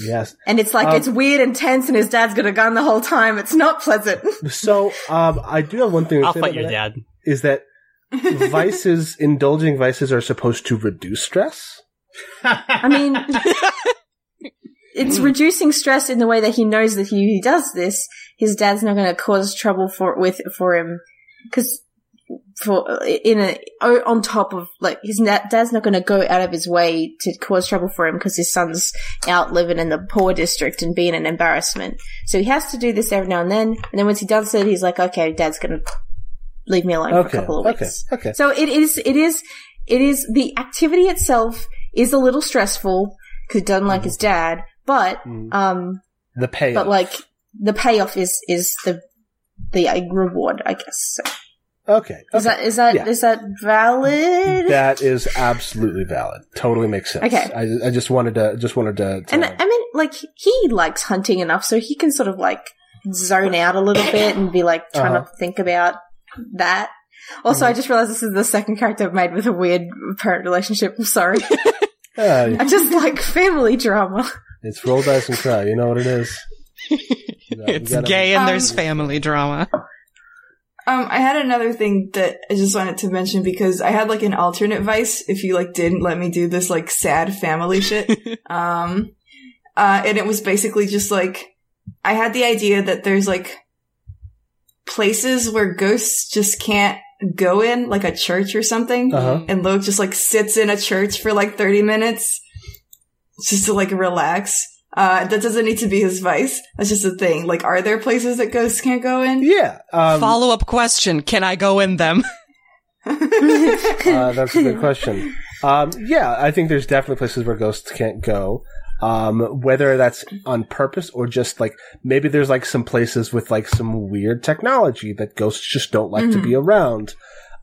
Yes. And it's like, Um, it's weird and tense and his dad's got a gun the whole time. It's not pleasant. So um, I do have one thing. To I'll say fight about your that, dad. Is that vices, indulging vices, are supposed to reduce stress? I mean, it's reducing stress in the way that he knows that he, he does this. His dad's not going to cause trouble for, with, for him. Cause for, in a, on top of, like, his dad's not going to go out of his way to cause trouble for him because his son's out living in the poor district and being an embarrassment. So he has to do this every now and then. And then once he does it, he's like, okay, dad's going to leave me alone for a couple of weeks. Okay. So it is, it is, it is, the activity itself is a little stressful because he doesn't like his dad, but, Mm. um, The pay. but like, the payoff is, is the, the uh, reward, I guess. So. Okay. Is that is that is Yeah. that valid? That is absolutely valid. Totally makes sense. Okay. I, I just wanted to just wanted to. to and I mean, like he likes hunting enough, so he can sort of like zone out a little bit and be like trying Uh-huh. to think about that. Also, I just realized this is the second character I've made with a weird parent relationship. I'm sorry. Uh, I just like family drama. it's roll dice and cry. You know what it is. You got- you It's gotta- gay and Um, there's family drama. Um, I had another thing that I just wanted to mention because I had like an alternate vice if you like didn't let me do this like sad family shit. um, uh, and it was basically just like I had the idea that there's like places where ghosts just can't go in, like a church or something. Uh-huh. And Loke just like sits in a church for like 30 minutes just to like relax. Uh, that doesn't need to be his vice. That's just a thing. Like, are there places that ghosts can't go in? Yeah. Um, Follow up question: Can I go in them? uh, that's a good question. Um, yeah, I think there's definitely places where ghosts can't go. Um, whether that's on purpose or just like maybe there's like some places with like some weird technology that ghosts just don't like to be around.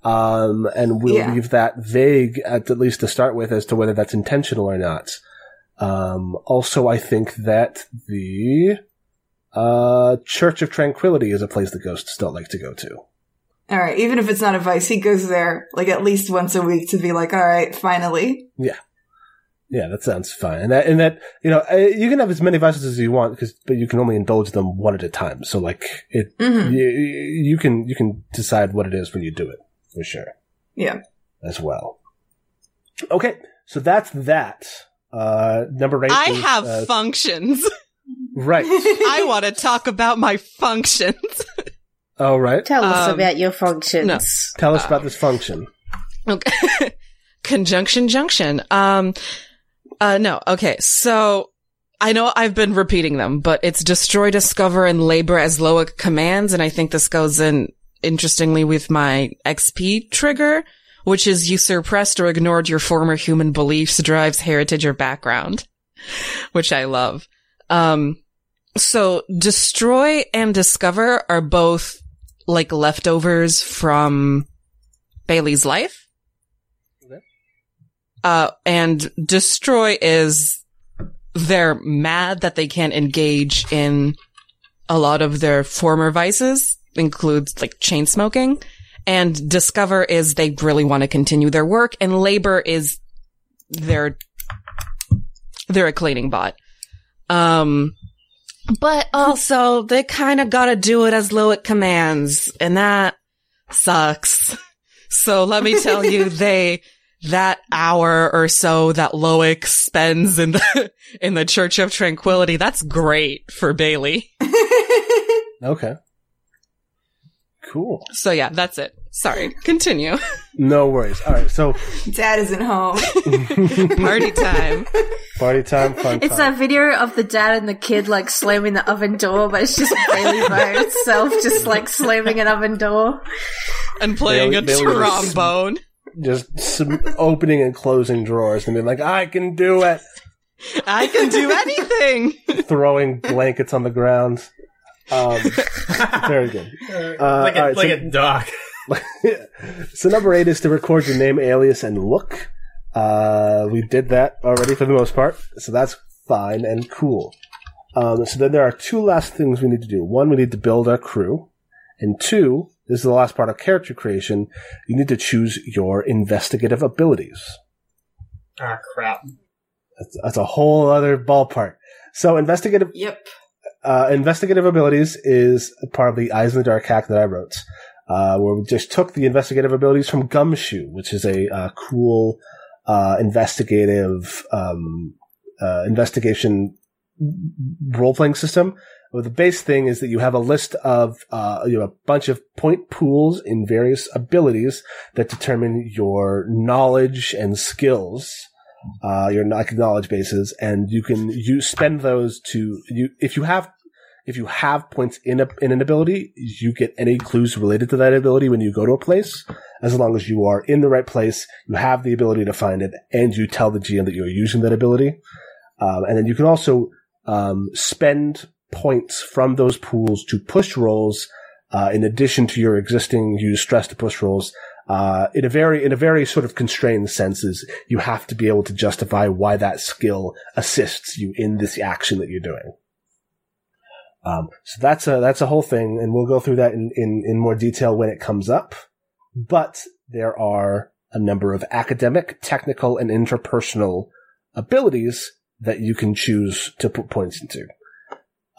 Um, and we'll Yeah. leave that vague at, at least to start with as to whether that's intentional or not. Um, also, I think that the uh, Church of Tranquility is a place that ghosts don't like to go to. All right, even if it's not a vice, he goes there like at least once a week to be like, all right, finally. Yeah, yeah, that sounds fine. And that, and that, you know, uh, you can have as many vices as you want, because, but you can only indulge them one at a time. So, like, it, Mhm. you, you can, you can decide what it is when you do it, for sure, Yeah. as well. Okay, so that's that. Uh, number eight. I is, have uh, functions. right. I want to talk about my functions. All right. Tell us Um, about your functions. no. Tell us about this function. Okay. Conjunction junction. Um, uh, no. Okay. So I know I've been repeating them, but it's destroy, discover, and labor as Loic commands. And I think this goes in interestingly with my XP trigger, which is you suppressed or ignored your former human beliefs, drives, heritage, or background, which I love. Um, so destroy and discover are both like leftovers from Bailey's life. Uh, and destroy is they're mad that they can't engage in a lot of their former vices, includes like chain smoking. And discover is they really want to continue their work and labor is they're, they're a cleaning bot. Um, but also they kind of gotta do it as Loic commands and that sucks. So let me tell you, they, that hour or so that Loic spends in the, in the Church of Tranquility, that's great for Bailey. Okay. Cool. So yeah, that's it. Sorry. Continue. No worries. All right. So Dad isn't home. Party time. party time, fun It's time. that video of the dad and the kid like slamming the oven door, but it's just Bailey by itself, just like slamming an oven door. And playing a Bailey- Bailey trombone. Just some opening and closing drawers and being like, I can do it. I can do anything. throwing blankets on the ground. Um, very good. Uh, like a, all right, like so, a dog. so number eight is to record your name, alias, and look. Uh, we did that already for the most part, so that's fine and cool. Um, so then there are two last things we need to do. One, we need to build our crew, and two, this is the last part of character creation. You need to choose your investigative abilities. Ah, crap. That's, that's a whole other ballpark. So investigative yep. uh, investigative abilities is part of the Eyes in the Dark hack that I wrote, uh, where we just took the investigative abilities from Gumshoe, which is a uh, cool uh, investigative um, uh, investigation role playing system. Well, the base thing is that you have a list of uh, you know a bunch of point pools in various abilities that determine your knowledge and skills uh, your knowledge bases, and you can you spend those to you if you have if you have points in a in an ability, you get any clues related to that ability when you go to a place. As long as you are in the right place, you have the ability to find it, and you tell the GM that you're using that ability. Um, and then you can also um, spend points from those pools to push rolls uh, in addition to your existing use stress to push rolls, uh, in a very, in a very sort of constrained senses, you have to be able to justify why that skill assists you in this action that you're doing. Um, so that's a, that's a whole thing, and we'll go through that in, in, in more detail when it comes up. But there are a number of academic, technical, and interpersonal abilities that you can choose to put points into.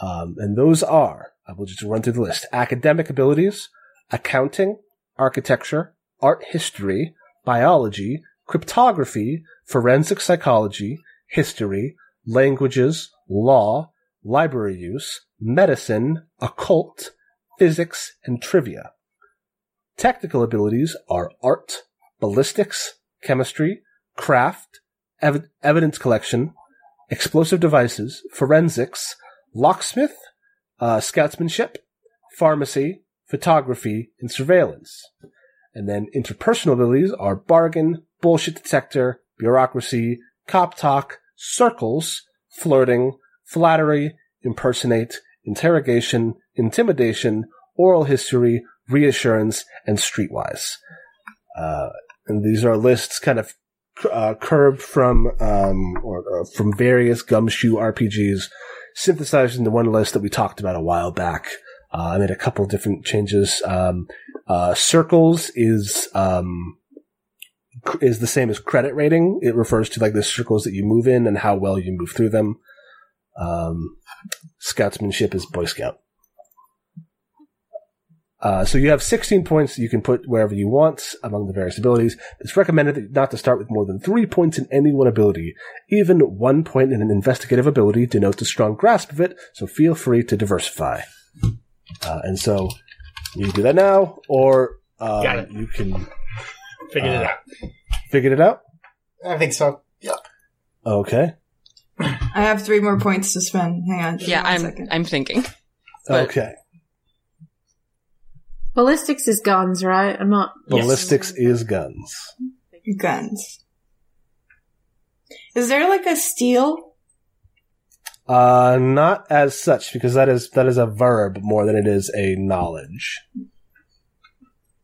Um, and those are, I will just run through the list. Academic abilities, accounting, architecture, art history, biology, cryptography, forensic psychology, history, languages, law, library use, medicine, occult, physics, and trivia. Technical abilities are art, ballistics, chemistry, craft, ev- evidence collection, explosive devices, forensics, locksmith, uh, scoutsmanship, pharmacy, photography, and surveillance. And then interpersonal abilities are bargain, bullshit detector, bureaucracy, cop talk, circles, flirting, flattery, impersonate, interrogation, intimidation, oral history, reassurance, and streetwise. Uh, and these are lists kind of uh, curbed from um, or, or from various gumshoe RPGs, synthesized into one list that we talked about a while back. Uh, I made a couple different changes. Um, uh, circles is um, is the same as credit rating. It refers to like the circles that you move in and how well you move through them. Um, scoutsmanship is Boy Scout. Uh, so you have 16 points you can put wherever you want among the various abilities. It's recommended not to start with more than three points in any one ability. Even one point in an investigative ability denotes a strong grasp of it, so feel free to diversify. Uh, and so you can do that now, or uh, you can Figured it Uh, out. figure it out. I think so. Yep. Okay. I have three more points to spend. Hang on. Yeah, I'm second. I'm thinking. But- Okay. Ballistics is guns, right? I'm not. Yes. Ballistics is guns. guns. Is there like a steel? Uh, not as such, because that is that is a verb more than it is a knowledge.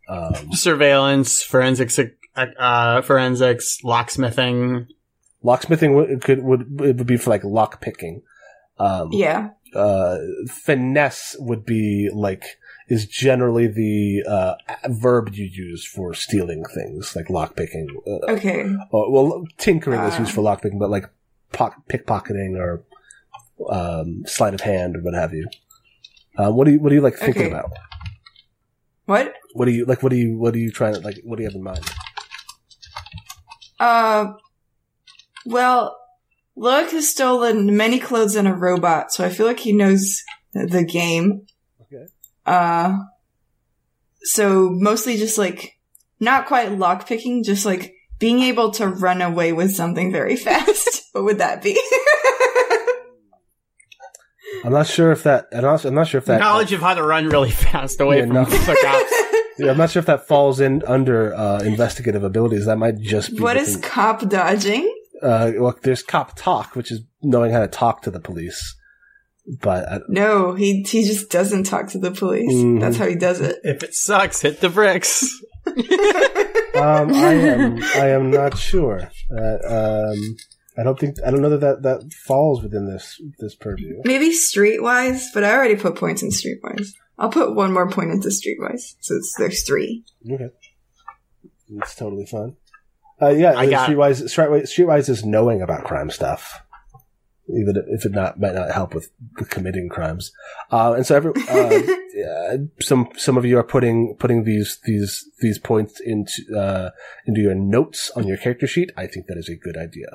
Um, Surveillance, forensics, uh, forensics, locksmithing. Locksmithing would, could would it would be for like lock picking. Um, Yeah. uh, finesse would be like is generally the uh, verb you use for stealing things, like lock picking. Uh, Okay. uh, well, tinkering is Ah. used for lock picking, but like pock- pickpocketing or um, sleight of hand or what have you. Uh, what do you what do you like thinking Okay. about? What? What do you like? What do you what are you trying to like? What do you have in mind? Uh, well, Loic has stolen many clothes and a robot, so I feel like he knows the game. Okay. Uh, so mostly just like, not quite lockpicking, just like being able to run away with something very fast. what would that be? I'm not sure if that. I'm not, I'm not sure if that. Knowledge of how to run really fast away Yeah, from no. the cops. Yeah, I'm not sure if that falls in under uh, investigative abilities. That might just be. what is within- cop dodging? Uh, well, there's cop talk, which is knowing how to talk to the police. But uh, No, he he just doesn't talk to the police. Mhm. That's how he does it. If it sucks, hit the bricks. um, I am I am not sure. Uh, um, I don't think I don't know that, that that falls within this this purview. Maybe streetwise, but I already put points in streetwise. I'll put one more point into streetwise, so it's, there's three. Okay, it's totally fine. Uh, yeah, I got- streetwise, streetwise. Streetwise is knowing about crime stuff, even if it not might not help with, with committing crimes. Uh, and so every uh, yeah, some some of you are putting putting these these these points into uh, into your notes on your character sheet. I think that is a good idea.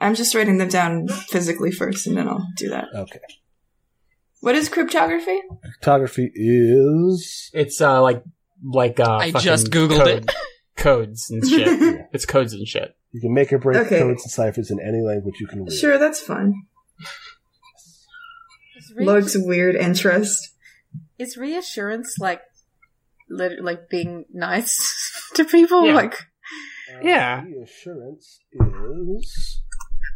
I'm just writing them down physically first, and then I'll do that. Okay, What is cryptography? Cryptography is It's uh like like uh. I just Googled code- Codes and shit. it's codes and shit. you can make or break Okay. codes and ciphers in any language you can read. Sure, that's fun. Looks weird interest. Is reassurance like, lit- like being nice to people? Yeah. Like, Uh, Yeah. Reassurance is.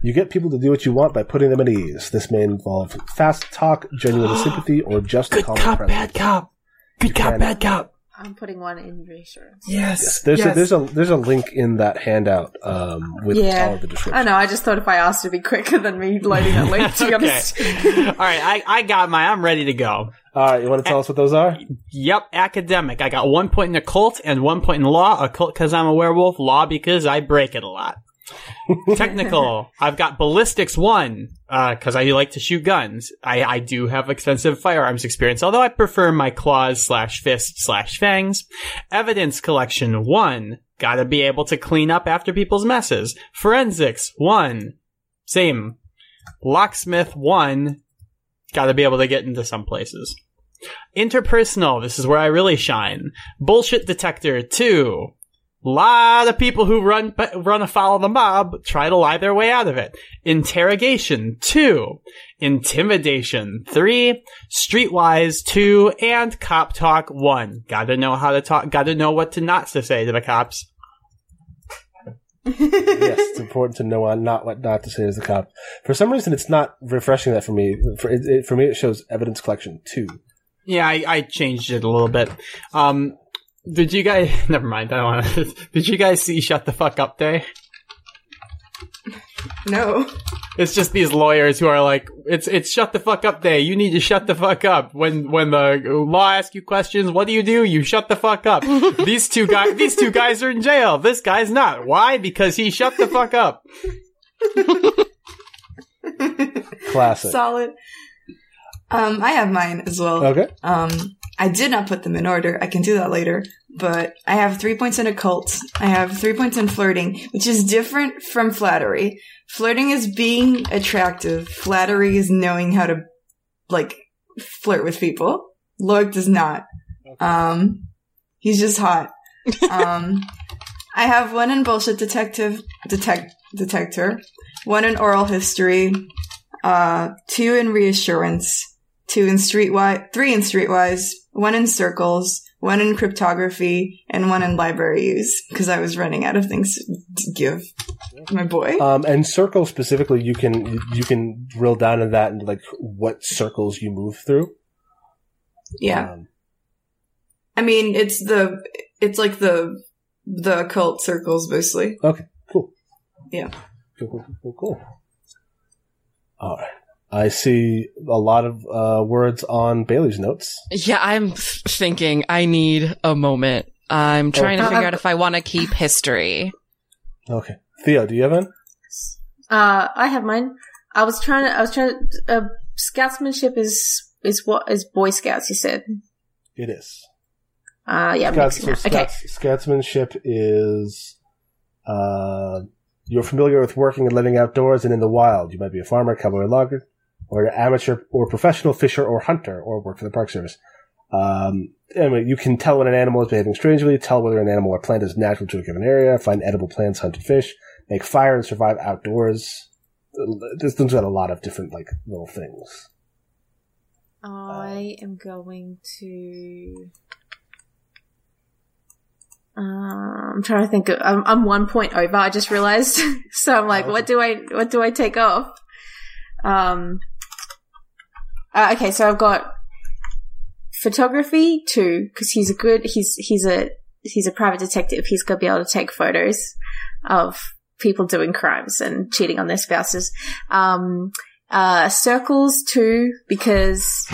You get people to do what you want by putting them at ease. This may involve fast talk, genuine sympathy, or just a Good calm cop, presence. bad cop. Good cop, can- bad cop. I'm putting one in reassurance. Yes. There's Yes. a there's a there's a link in that handout um, with Yeah. all of the description. I know. I just thought if I asked, it'd be quicker than me loading that link. To be Okay. honest. All right, I, I got my. I'm ready to go. All right, you want to tell us what those are? Yep, academic. I got one point in occult and one point in law. Occult because I'm a werewolf. Law because I break it a lot. Technical. I've got ballistics one uh, because I like to shoot guns. I, I do have extensive firearms experience, although I prefer my claws slash fists slash fangs. Evidence collection one. Got to be able to clean up after people's messes. Forensics one. Same. Locksmith one. Got to be able to get into some places. Interpersonal, this is where I really shine. Bullshit detector, two. Lot of people who run run afoul of the mob try to lie their way out of it. Interrogation, two. Intimidation, three. Streetwise, two. And cop talk, one. Gotta know how to talk, gotta know what to not to say to the cops. yes, it's important to know not what not to say as a cop. For some reason, it's not refreshing that for me. For, it, it, for me, it shows evidence collection two. Yeah, I, I changed it a little bit. Um, did you guys? Never mind. I don't want to. Did you guys see Shut the Fuck Up Day? No. It's just these lawyers who are like, it's it's Shut the Fuck Up Day. You need to shut the fuck up. When when the law asks you questions, what do you do? You shut the fuck up. these two guys, these two guys are in jail. This guy's not. Why? Because he shut the fuck up. Classic. Solid. Um, I have mine as well. okay. Um, I did not put them in order. I can do that later. But I have three points in occult. I have three points in flirting, which is different from flattery. Flirting is being attractive. Flattery is knowing how to, like, flirt with people. Loic does not. Um, he's just hot. Um, I have one in bullshit detective, detect, detector, one in oral history, uh, two in reassurance, two in streetwise, three in streetwise, one in circles, one in cryptography, and one in library use because I was running out of things to give my boy. Um, and circles specifically, you can you can drill down in that and like what circles you move through. yeah, Um, I mean it's the it's like the the occult circles mostly. okay. Cool. Yeah. Cool. Cool. Cool. cool. All right. I see a lot of uh, words on Bailey's notes. Yeah, I'm thinking I need a moment. I'm trying to Oh. figure out if I want to keep history. Okay. Theo, do you have one? Uh, I have mine. I was trying to. I was trying to. Uh, scoutsmanship is is what is Boy Scouts. You said. It is. Uh, yeah, Scouts, so that. Okay. scouts, Scoutsmanship is uh, you're familiar with working and living outdoors and in the wild. You might be a farmer, cowboy, logger, or an amateur or professional fisher or hunter, or work for the Park Service. Um, anyway, you can tell when an animal is behaving strangely, tell whether an animal or plant is natural to a given area, find edible plants, hunt fish, make fire and survive outdoors. This one's got a lot of different like little things. I am going to. Uh, I'm trying to think. Of, I'm, I'm one point over. I just realized. so I'm like, what do I what do I take off? Um. Uh, okay, so I've got photography too, because he's a good. He's he's a he's a private detective. He's gonna be able to take photos of people doing crimes and cheating on their spouses. Um. Uh, circles too, because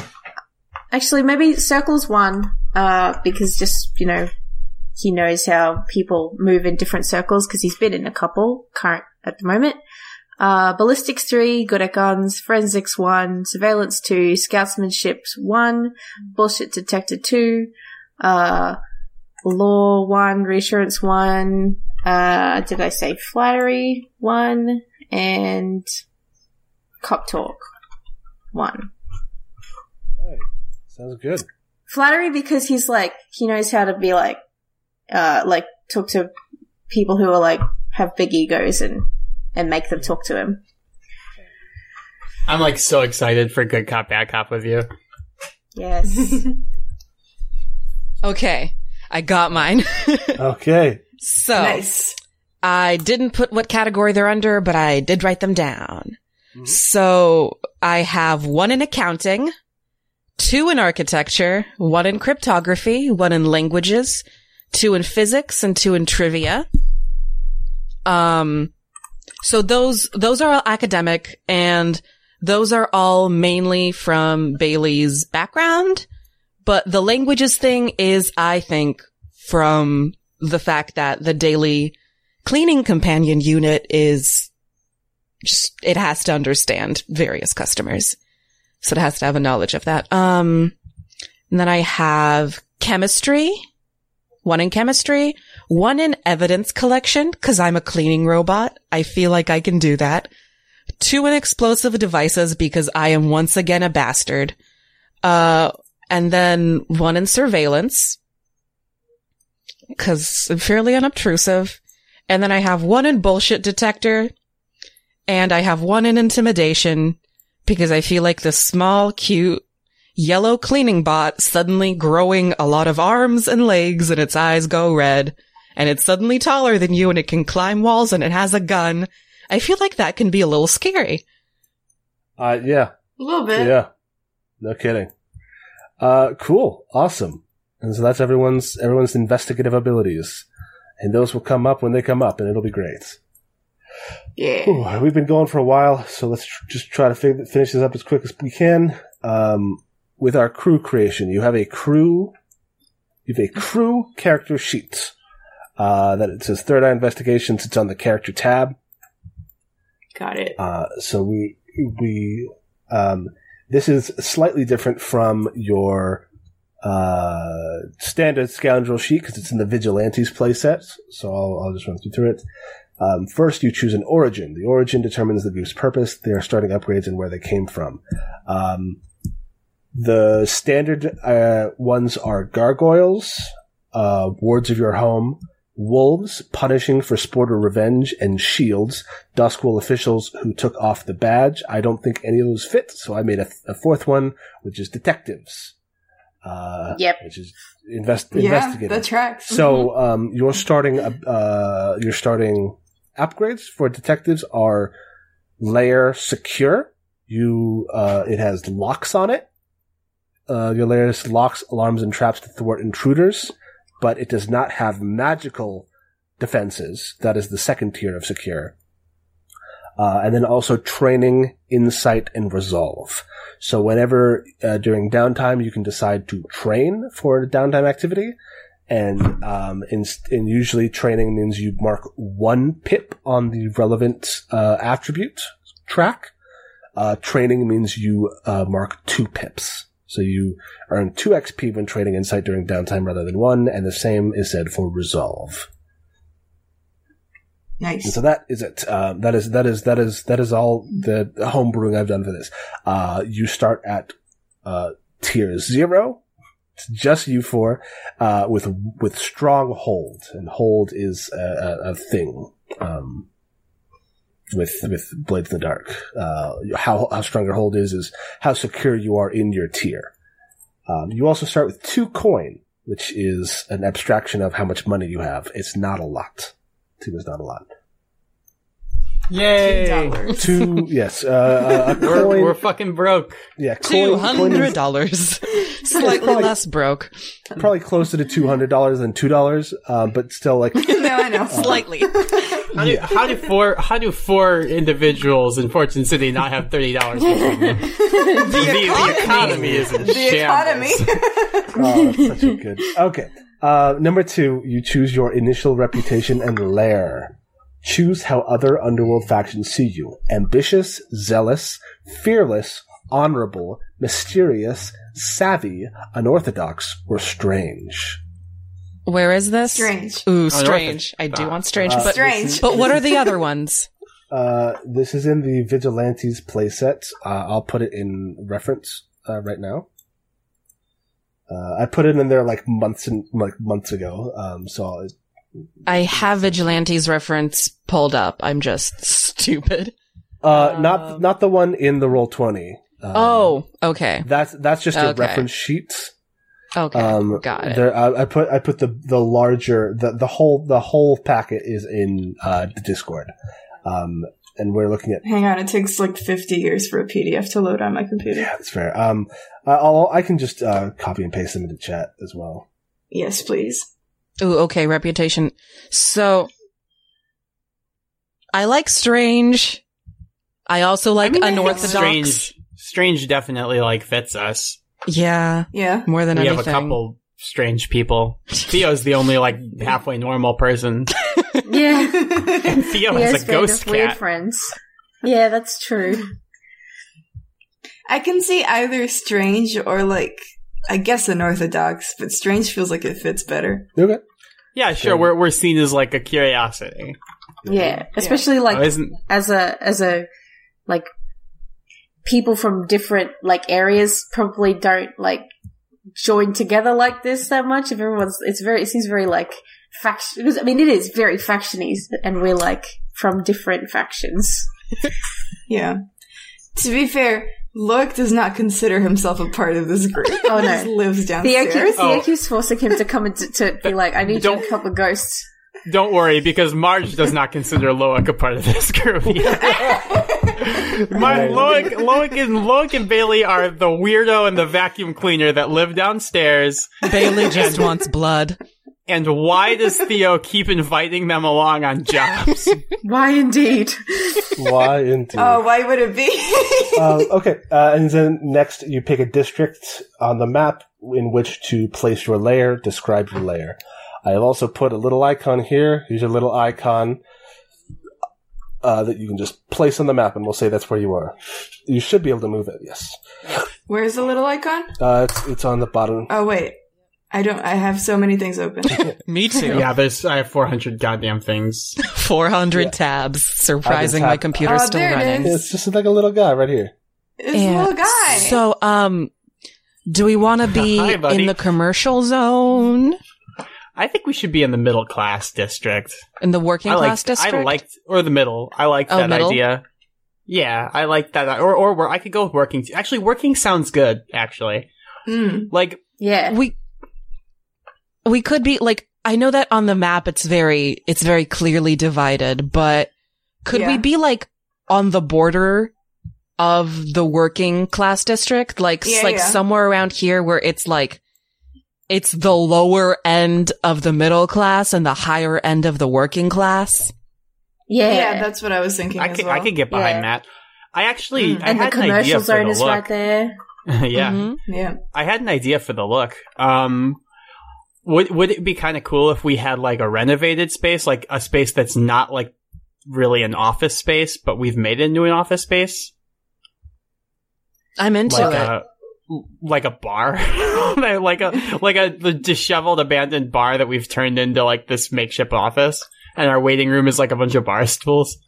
actually maybe circles one uh because just you know he knows how people move in different circles because he's been in a couple current at the moment uh ballistics 3 good at guns forensics 1 surveillance 2 scoutsmanship 1 bullshit detector 2 uh law 1 reassurance 1 uh did i say flattery 1 and cop talk 1 Sounds good. flattery because he's like he knows how to be like uh like talk to people who are like have big egos and and make them talk to him I'm like so excited for good cop bad cop with you. yes Okay, I got mine. Okay. so nice. I didn't put what category they're under, but I did write them down. Mhm. So I have one in accounting, two in architecture, one in cryptography, one in languages, two in physics, and two in trivia. Um, so those, those are all academic and those are all mainly from Bailey's background. But the languages thing is, I think, from the fact that the daily cleaning companion unit is just, it has to understand various customers. So it has to have a knowledge of that. Um, and then I have chemistry, one in chemistry, one in evidence collection, cause I'm a cleaning robot. I feel like I can do that. Two in explosive devices because I am once again a bastard. Uh, and then one in surveillance cause I'm fairly unobtrusive. And then I have one in bullshit detector and I have one in intimidation because I feel like this small, cute, yellow cleaning bot suddenly growing a lot of arms and legs and its eyes go red and it's suddenly taller than you and it can climb walls and it has a gun. I feel like that can be a little scary. Uh, yeah, A little bit. yeah, no kidding. Uh, cool, awesome. And so that's everyone's everyone's investigative abilities, and those will come up when they come up, and it'll be great. Yeah. Whew, we've been going for a while, so let's tr- just try to fi- finish this up as quick as we can. Um, with our crew creation, you have a crew, you have a crew character sheet. Uh, that it says Third Eye Investigations. It's on the character tab. Got it. Uh, so we we um, this is slightly different from your uh, standard scoundrel sheet because it's in the vigilantes playset. So I'll, I'll just run through it. Um, first, you choose an origin. The origin determines the group's purpose, their starting upgrades, and where they came from. Um, the standard uh, ones are gargoyles, uh, wards of your home, wolves, punishing for sport or revenge, and shields, Duskwall officials who took off the badge. I don't think any of those fit, so I made a, a fourth one, which is detectives. Uh, Yep. Which is invest, Yeah, investigative. that tracks. So um, your starting uh, your starting upgrades for detectives are lair secure. You uh, it has locks on it. Uh, locks, alarms, and traps to thwart intruders, but it does not have magical defenses. That is the second tier of secure. Uh, and then also training, insight, and resolve. So whenever uh, during downtime you can decide to train for a downtime activity, and um, in, in usually training means you mark one pip on the relevant uh, attribute track. Uh, training means you uh, mark two pips. So you earn two XP when trading insight during downtime rather than one, and the same is said for resolve. And nice. so that is it. Uh, that is that is that is that is all the homebrewing I've done for this. Uh, you start at uh, tier zero. It's just you four uh, with with strong hold, and hold is a, a, a thing. Um, with with Blades in the Dark, uh, how how strong your hold is is how secure you are in your tier. Um, you also start with two coin, which is an abstraction of how much money you have. It's not a lot. Two is not a lot. Yay! $2. Two, yes, uh, a We're, coin. we're fucking broke. yeah, Two coin, coin hundred is dollars. Slightly probably- less broke. probably closer to two hundred dollars than two dollars, um, but still like no, I know. Slightly. How do, how do four how do four individuals in Fortune City not have thirty dollars between the, the economy is in the shambles. economy. oh, that's such a good. Okay, uh, number two, you choose your initial reputation and lair. Choose how other underworld factions see you: ambitious, zealous, fearless, honorable, mysterious, savvy, unorthodox, or strange. Where is this? Strange. Ooh, strange. I do want strange, Uh, but Strange. but what are the other ones? Uh, this is in the Vigilantes playset. Uh, I'll put it in reference uh, right now. Uh, I put it in there like months and like months ago. Um, so it, I have Vigilantes reference pulled up. I'm just stupid. uh, not not the one in the Roll20. Um, oh, okay. that's that's just a Okay. reference sheet. Okay. Um, Got it. There, I, I put I put the the larger the the whole the whole packet is in uh, the Discord. Um, and we're looking at. Hang on, it takes like 50 years for a PDF to load on my computer. Yeah, that's fair. Um, I'll, I can just uh, copy and paste them into chat as well. Yes, please. Ooh, okay, reputation. So I like strange. I also like I mean, unorthodox. Strange, strange definitely like fits us. Yeah, Yeah. more than we anything. have a couple strange people. Theo's the only like halfway normal person. Yeah. And Theo He has has a kind ghost of weird cat. friends. Yeah, that's true. I can see either strange or like, I guess unorthodox, but strange feels like it fits better. Okay. Yeah, sure. We're we're seen as like a curiosity. Yeah, especially oh, like Oh, isn't as a as a like people from different like areas probably don't like join together like this that much. If everyone's, it's very, it seems very like faction. Because I mean, it is very factiony, and we're like from different factions. Yeah. To be fair, Loic does not consider himself a part of this group. Oh, he no. just lives Theo, downstairs. keeps, Theo Oh. keeps forcing him to come and to, to be like, I need Don't- to help a ghost. Don't worry, because Marge does not consider Loic a part of this group. My Loic, Loic and Loic and Bailey are the weirdo and the vacuum cleaner that live downstairs. Bailey just wants blood. And why does Theo keep inviting them along on jobs? Why indeed? Why indeed? Oh, why would it be? um, okay, uh, and then next you pick a district on the map in which to place your lair, describe your lair. I have also put a little icon here. Here's a little icon uh, that you can just place on the map, and we'll say that's where you are. You should be able to move it. Yes, Where's the little icon? uh, it's it's on the bottom. Oh, wait. I don't, I have so many things open. Me too. yeah, there's I have 400 goddamn things. 400 Yeah. tabs. Surprising I've my been computer's Oh, still there it running. is. It's just like a little guy right here. It's a little guy. So, um, do we want to be Hi, in the commercial zone? I think we should be in the middle class district. In the working I class liked, district? I liked, or the middle. I liked Oh, that middle? idea. Yeah, I like that. Or, or where I could go with working. Actually, working sounds good. Actually, Mm. like Yeah. we we could be like I know that on the map it's very it's very clearly divided, but could we be like on the border of the working class district? Like Yeah, like yeah. somewhere around here where it's like it's the lower end of the middle class and the higher end of the working class. yeah. Yeah. that's what I was thinking I as could, well. I could get behind Yeah. that. I actually, Mm. I and the had an idea commercial for zone the look. right there. yeah, Mhm. Yeah. I had an idea for the look. Um, would would it be kind of cool if we had like a renovated space, like a space that's not like really an office space, but we've made it into an office space, I'm into like it. a like a bar, like a like a the disheveled abandoned bar that we've turned into like this makeshift office, and our waiting room is like a bunch of bar stools.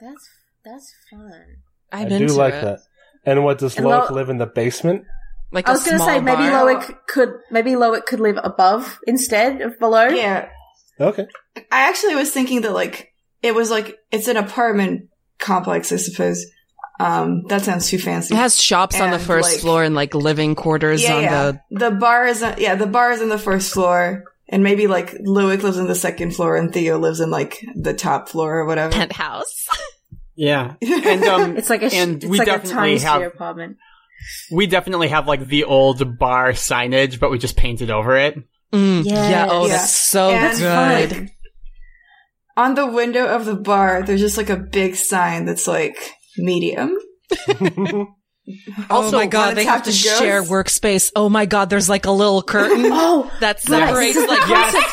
That's that's fun. I'm I do like it. that. And what does And Loic Lo- live in the basement? Like I a was gonna small say maybe bar. Loic could maybe Loic could live above instead of below. Yeah. Okay. I actually was thinking that like, it was like, it's an apartment complex, I suppose. Um, that sounds too fancy. It has shops on the first like- floor and like living quarters yeah, on yeah. the The bar is, on, yeah, the bar is on the first floor. And maybe like Loic lives on the second floor and Theo lives in like the top floor or whatever. penthouse. Yeah, and um, It's like a sh- And it's we like a definitely tiny have- apartment. We definitely have like the old bar signage, but we just painted over it. Mm, Yes. Yeah. Oh, Yeah. that's so And, good. like, on the window of the bar, there's just like a big sign that's like medium. oh my god, they have to to share workspace. Oh my god, there's like a little curtain Oh, that separates So the like concept,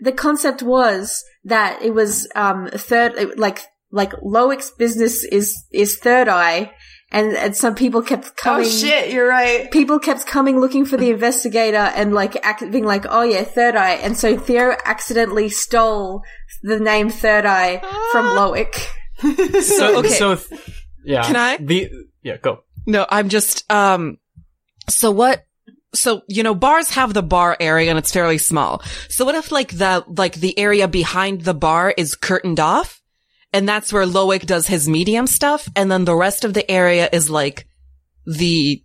the concept was that it was um third like like Loic's business is is third eye and, and some people kept coming. Oh shit, you're right. people kept coming looking for the investigator and like act, being like oh yeah third eye and so Theo accidentally stole the name third eye from Loic So okay. so th- yeah. Can I? The yeah, go. No, I'm just um so what so you know bars have the bar area and it's fairly small. So what if like the like the area behind the bar is curtained off and that's where Loic does his medium stuff and then the rest of the area is like the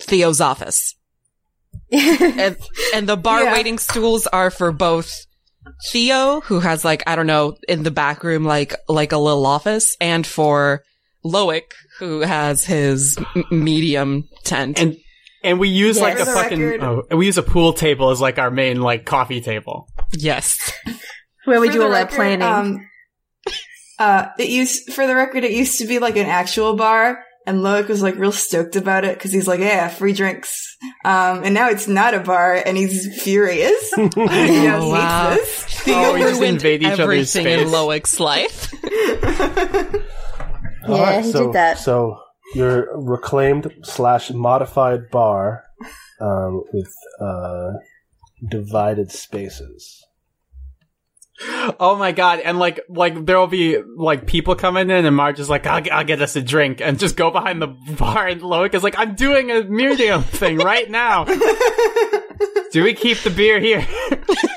Theo's office. And and the bar Yeah. waiting stools are for both Theo, who has like, I don't know, in the back room, like, like a little office, and for Loic, who has his m- medium tent. And and we use Yeah. like a the fucking oh, and we use a pool table as like our main like coffee table. yes. Where we For do the all that record, planning. Um, uh, it used, for the record, it used to be like an actual bar, and Loic was like real stoked about it because he's like, yeah, free drinks. Um, and now it's not a bar, and he's furious. he Oh, hates wow. this. Oh, we just invade each other's everything in. Loic's life. All Yeah, he so, did that. So your reclaimed slash modified bar um, with uh, divided spaces. Oh my god! And like like there will be like people coming in, and Marge is like, "I'll, I'll get us a drink," and just go behind the bar, and Loic is like, "I'm doing a medium thing right now." Do we keep the beer here?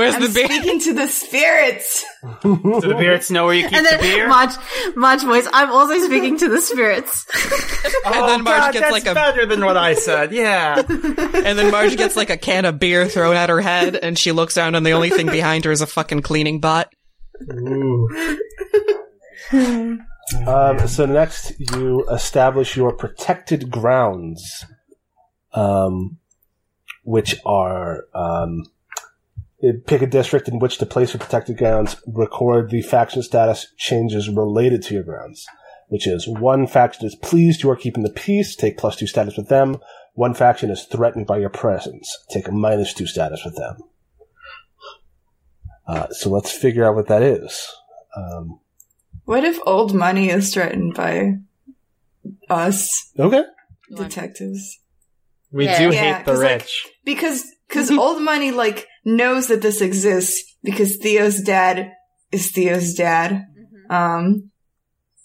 Where's I'm the beer? speaking to the spirits. Do the spirits know where you keep and the then beer? Marge, Marge voice, I'm also speaking to the spirits. And oh, then Marge God, gets that's like a better than what I said. Yeah. And then Marge gets like a can of beer thrown at her head, and she looks down, and the only thing behind her is a fucking cleaning bot. Um, so next, you establish your protected grounds, um, which are um, pick a district in which to place your protected grounds. Record the faction status changes related to your grounds, which is one faction is pleased you are keeping the peace. Take plus two status with them. One faction is threatened by your presence. Take a minus two status with them. Uh, so let's figure out what that is. Um, What if old money is threatened by us okay. detectives? We Yeah. do Yeah, hate the 'cause, like, rich. Because because old money like knows that this exists because Theo's dad is Theo's dad. Um,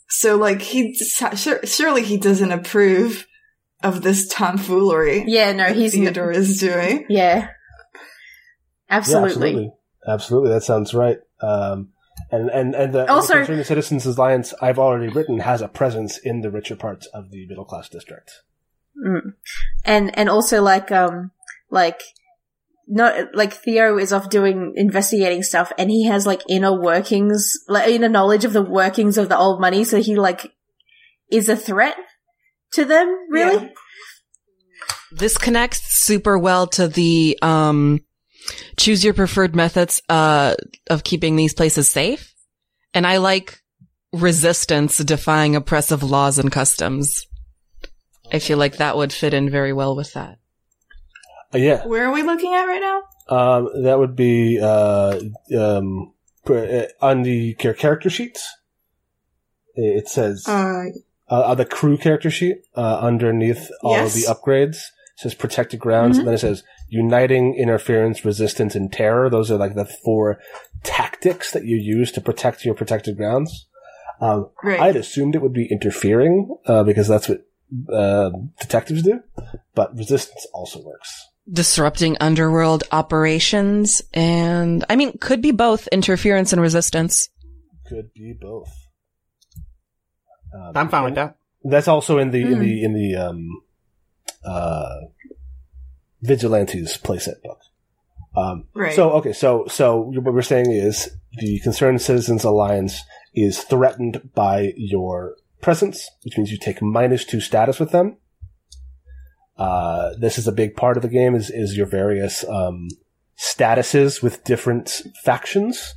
so like he sure, surely he doesn't approve of this tomfoolery. Yeah, no, he's Theodore is doing. Yeah. Absolutely. Yeah, absolutely. Absolutely, that sounds right. Um, and and and the, Also- the Concerned Citizens Alliance I've already written has a presence in the richer parts of the middle class district. Mm. And and also like um like not like Theo is off doing investigating stuff and he has like inner workings like inner knowledge of the workings of the old money so he like is a threat to them really Yeah. This connects super well to the um choose your preferred methods uh of keeping these places safe. And I like resistance defying oppressive laws and customs. I feel like that would fit in very well with that. Uh, yeah, Where are we looking at right now? um, that would be uh, um, uh, on the character sheets. It says Uh, uh, on the crew character sheet uh, underneath all Yes. of the upgrades. It says protected grounds, Mhm. and then it says uniting, interference, resistance, and terror. Those are like the four tactics that you use to protect your protected grounds. Um, right. I'd assumed it would be interfering uh, because that's what uh, detectives do, but resistance also works. Disrupting underworld operations and I mean could be both interference and resistance. Could be both. Um, I'm fine with that. That's also in the in Hmm. the in the um, uh, vigilantes playset book. Um, Right. So okay, so so what we're saying is the Concerned Citizens Alliance is threatened by your presence, which means you take minus two status with them. Uh, this is a big part of the game is is your various um, statuses with different factions.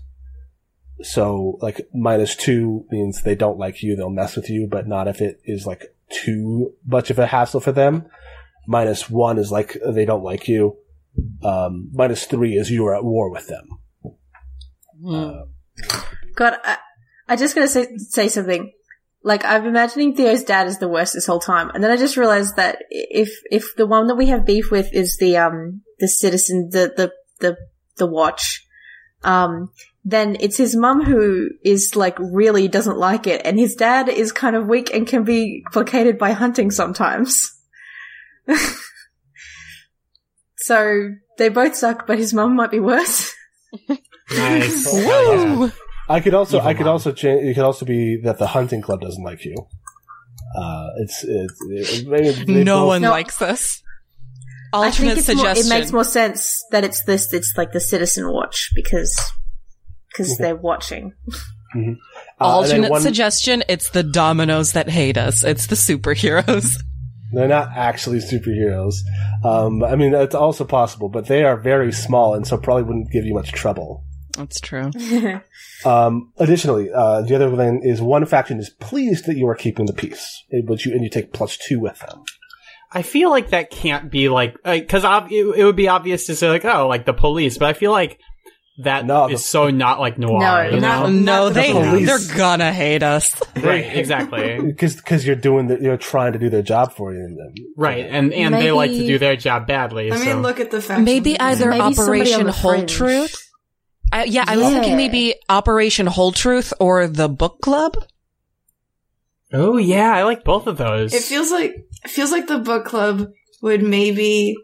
So like minus two means they don't like you, they'll mess with you, but not if it is like too much of a hassle for them. Minus one is like they don't like you. Um, minus three is you are at war with them. Uh, God, I, I just gotta say, say something. Like, I'm imagining Theo's dad is the worst this whole time, and then I just realized that if if the one that we have beef with is the um the citizen the the the the watch, um, then it's his mum who is like really doesn't like it, and his dad is kind of weak and can be placated by hunting sometimes. so they both suck, but his mum might be worse. Nice. Woo! I could also, Evil I could mom. also change. It could also be that the hunting club doesn't like you. Uh, it's, it's, it, maybe they No both- one No. likes us. I think alternate it's more, suggestion. it makes more sense that it's this. It's like the citizen watch because because they're watching. Uh, and then alternate one- suggestion. It's the dominoes that hate us. It's the superheroes. They're not actually superheroes. Um, I mean, it's also possible, but they are very small and so probably wouldn't give you much trouble. That's true. Um, additionally, uh, the other thing is one faction is pleased that you are keeping the peace, eh, but you and you take plus two with them. I feel like that can't be like because ob- it, it would be obvious to say like oh like the police, but I feel like that is No, the- so not like noir. No, you not- No, the they police. they're gonna hate us. right? Exactly. Because because you're doing the, you're trying to do their job for you. And, Right, and and they like to do their job badly. I me so. look at the facts. Maybe either Maybe Operation the Whole fringe. Truth. I, yeah, I was Yeah. thinking maybe Operation Whole Truth or the book club. Oh yeah, I like both of those. It feels like it feels like the book club would maybe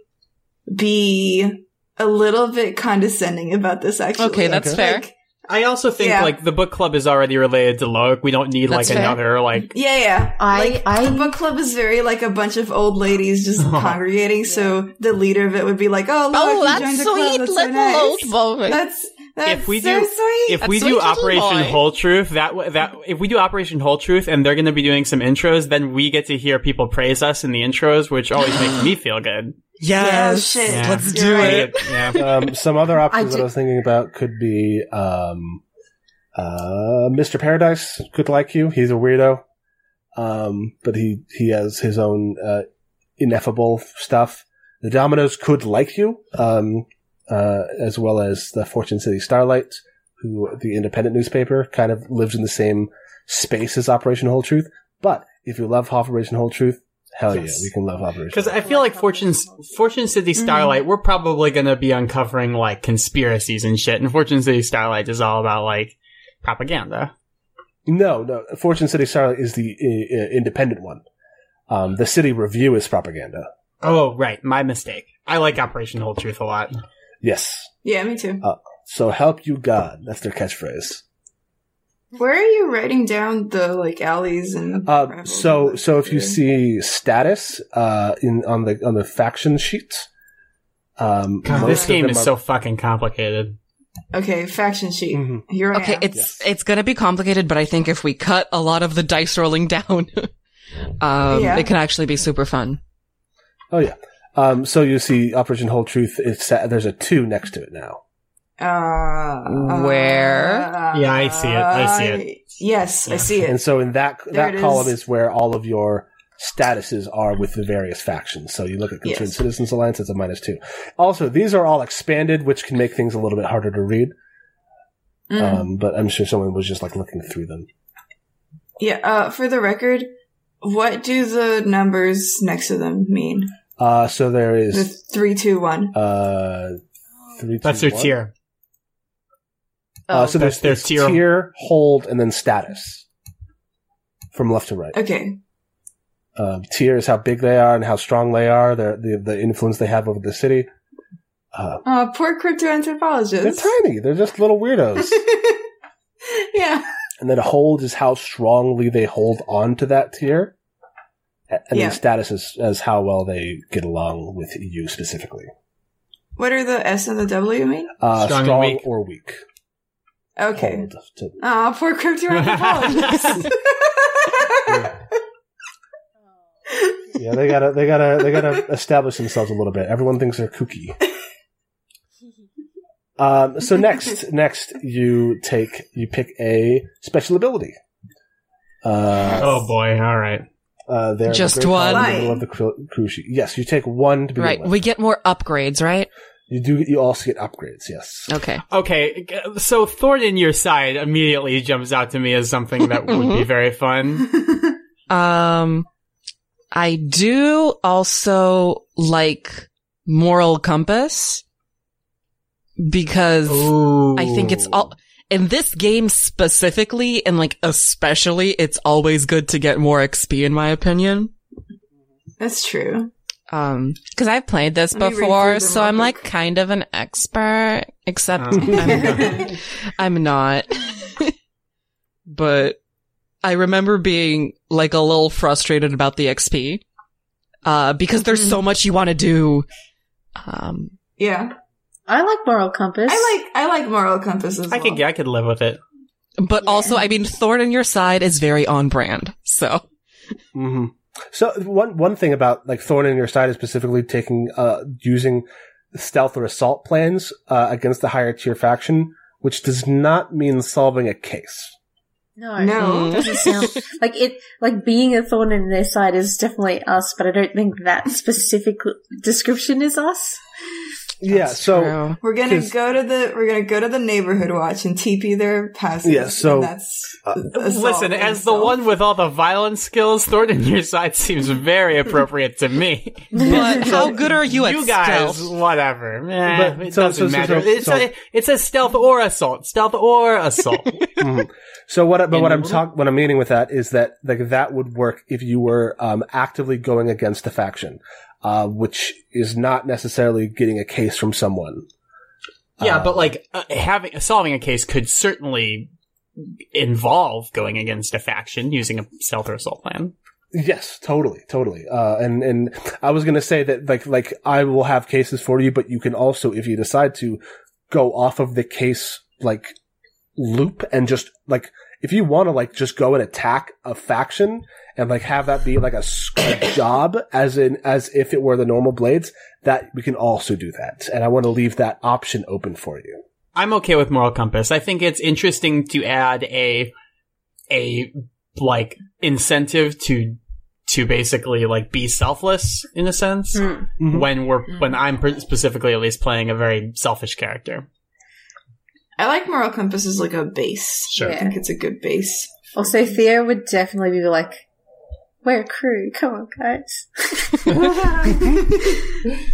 be a little bit condescending about this. Actually, Okay, that's Okay. fair. Like, I also think Yeah. like the book club is already related to Loic. We don't need That's like fair. another like. yeah, yeah. I- like I- the book club is very like a bunch of old ladies just congregating. So the leader of it would be like, "Oh, look, oh, you joined the club. That's so nice. boy. That's that's If we so do- sweet." If we That's do sweet little Operation boy. Whole Truth, that that if we do Operation Whole Truth, and they're going to be doing some intros, then we get to hear people praise us in the intros, which always makes me feel good. Yes, Yeah, shit. Yeah. let's You're do right. it. Yeah. um, some other options I that do- I was thinking about could be um, uh, Mr. Paradise could like you. He's a weirdo, um, but he he has his own uh, ineffable stuff. The Dominoes could like you, um, uh, as well as the Fortune City Starlight, who the independent newspaper kind of lives in the same space as Operation Whole Truth. But if you love Operation Whole Truth, hell Yes. yeah, we can love Operation. Because I feel like Fortune's Fortune City Mm-hmm. Starlight, we're probably going to be uncovering like conspiracies and shit, and Fortune City Starlight is all about like propaganda. No, no. Fortune City Starlight is the uh, independent one. Um, the City Review is propaganda. Oh, right, my mistake. I like Operation Whole Truth a lot. Yes. yeah, me too. So help you God. That's their catchphrase. Where are you writing down the like alleys and? Uh, so, so if you see status uh, in on the on the faction sheet, um, God, this game is are- so fucking complicated. okay, faction sheet. Mhm. Here I Okay, am. it's it's gonna be complicated, but I think if we cut a lot of the dice rolling down, um, Yeah. it can actually be super fun. Oh yeah. Um, so you see Operation Whole Truth. is sa- there's a two next to it now. Uh, Where? uh, Yeah, I see it. I see it. Yes, I see it. And so in that There that column is. is where all of your statuses are with the various factions. So you look at Concerned Yes. Citizens Alliance, it's a minus two. Also, these are all expanded, which can make things a little bit harder to read. Mm. Um, but I'm sure someone was just like looking through them. yeah. Uh, for the record, what do the numbers next to them mean? Uh, so there is the three, two, one. uh, three. That's two, their one. tier. Uh, so That's there's, their there's tier. tier, hold, and then status from left to right. Okay. Um, tier is how big they are and how strong they are, the the, the influence they have over the city. Uh, Uh, poor crypto anthropologists. they're tiny. They're just little weirdos. yeah. and then hold is how strongly they hold on to that tier. A- And Yeah. then status is as how well they get along with you specifically. What are the S and the W mean? Uh, Strong strong, weak. or weak. Okay. Hold to- Oh, poor crypto anthropologists. yeah, they gotta, they gotta, they gotta establish themselves a little bit. Everyone thinks they're kooky. Um, so next, next you take, you pick a special ability. Uh, Oh boy! All right. Uh, there, Just the one? in the middle of the cru- cruise sheet. Yes, you take one to begin Right, with. we get more upgrades, right? you do. You also get upgrades. Yes. Okay. Okay, so Thorn in your side immediately jumps out to me as something that would be very fun. Um, I do also like moral compass because Ooh. I think it's all in this game specifically and like especially it's always good to get more XP in my opinion. That's true. Um, cause I've played this Let before, so I'm like quick. kind of an expert, except Oh. I'm, I'm not. but I remember being like a little frustrated about the XP. Uh, because there's so much you want to do Um, Yeah. I like moral compass. I like I like moral compass as I well. could, I could live with it. but also, I mean, Thorn in your side is very on brand. So hmm So one one thing about like Thorn in your side is specifically taking uh using stealth or assault plans uh, against the higher tier faction, which does not mean solving a case. No, No. it doesn't sound like it. Like being a thorn in their side is definitely us, but I don't think that specific description is us. Yeah. That's So true. We're gonna 'Cause- go to the we're gonna go to the neighborhood watch and TP their passes. Yeah, so, that's uh, Listen, and as the one with all the violence skills, Thorn in your side seems very appropriate to me. but how good are you at guys, stealth? whatever. Eh, But- it so- doesn't so- so- matter. so- it's, so- a, it's a stealth or assault. Stealth or assault. Mhm. So what? I- But In what the I'm talking, what I'm meaning with that is that like that would work if you were um, actively going against a faction, uh, which is not necessarily getting a case from someone. yeah, Uh, but like uh, having solving a case could certainly involve going against a faction using a stealth or assault plan. Yes, totally, totally. Uh, and and I was gonna say that like like I will have cases for you, but you can also, if you decide to, go off of the case like loop and just like if you want to like just go and attack a faction and like have that be like a job as in as if it were the normal blades, that we can also do that. And I want to leave that option open for you. I'm okay with moral compass. I think it's interesting to add a a like incentive to to basically like be selfless in a sense Mm. Mhm. when we're when I'm specifically at least playing a very selfish character. I like moral compass as like a base. Sure. I think it's a good base. Also, Theo would definitely be like, "We're a crew. Come on, guys."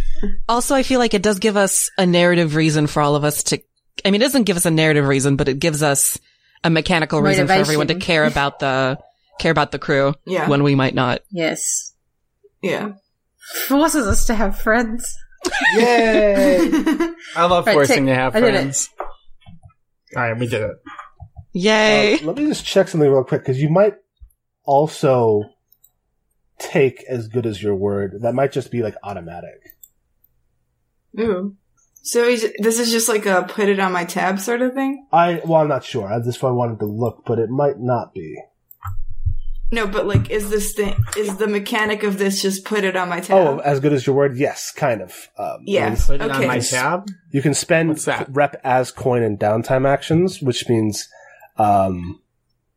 Also, I feel like it does give us a narrative reason for all of us to. I mean, it doesn't give us a narrative reason, but it gives us a mechanical reason for everyone to Motivation. care about the care about the crew yeah. when we might not. yes, yeah. forces us to have friends. Yay! I love Right, forcing tick. to have I did it. friends. All right, we did it. Yay! Uh, let me just check something real quick because you might also take as good as your word. That might just be like automatic. Ooh. So he's, this is just like a put it on my tab sort of thing? I well, I'm not sure. I just wanted to look, but it might not be. No, but like, is this thing, is the mechanic of this just put it on my tab? Oh, as good as your word? Yes, kind of. Um, Yeah. Put it on Okay. my tab. You can spend rep as coin and downtime actions, which means um,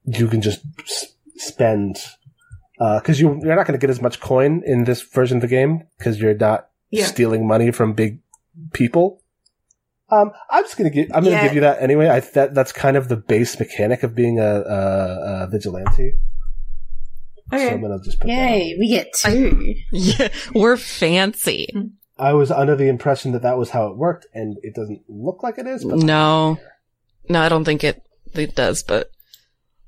you can just s- spend because you you're not going to get as much coin in this version of the game because you're not Yeah. stealing money from big people. Um, I'm just gonna give. I'm gonna Yeah. give you that anyway. I that that's kind of the base mechanic of being a, a, a vigilante. So I'm gonna just put that. Yay, we get two. Yeah, we're fancy. I was under the impression that that was how it worked, and it doesn't look like it is. But No, no, I don't think it it does. But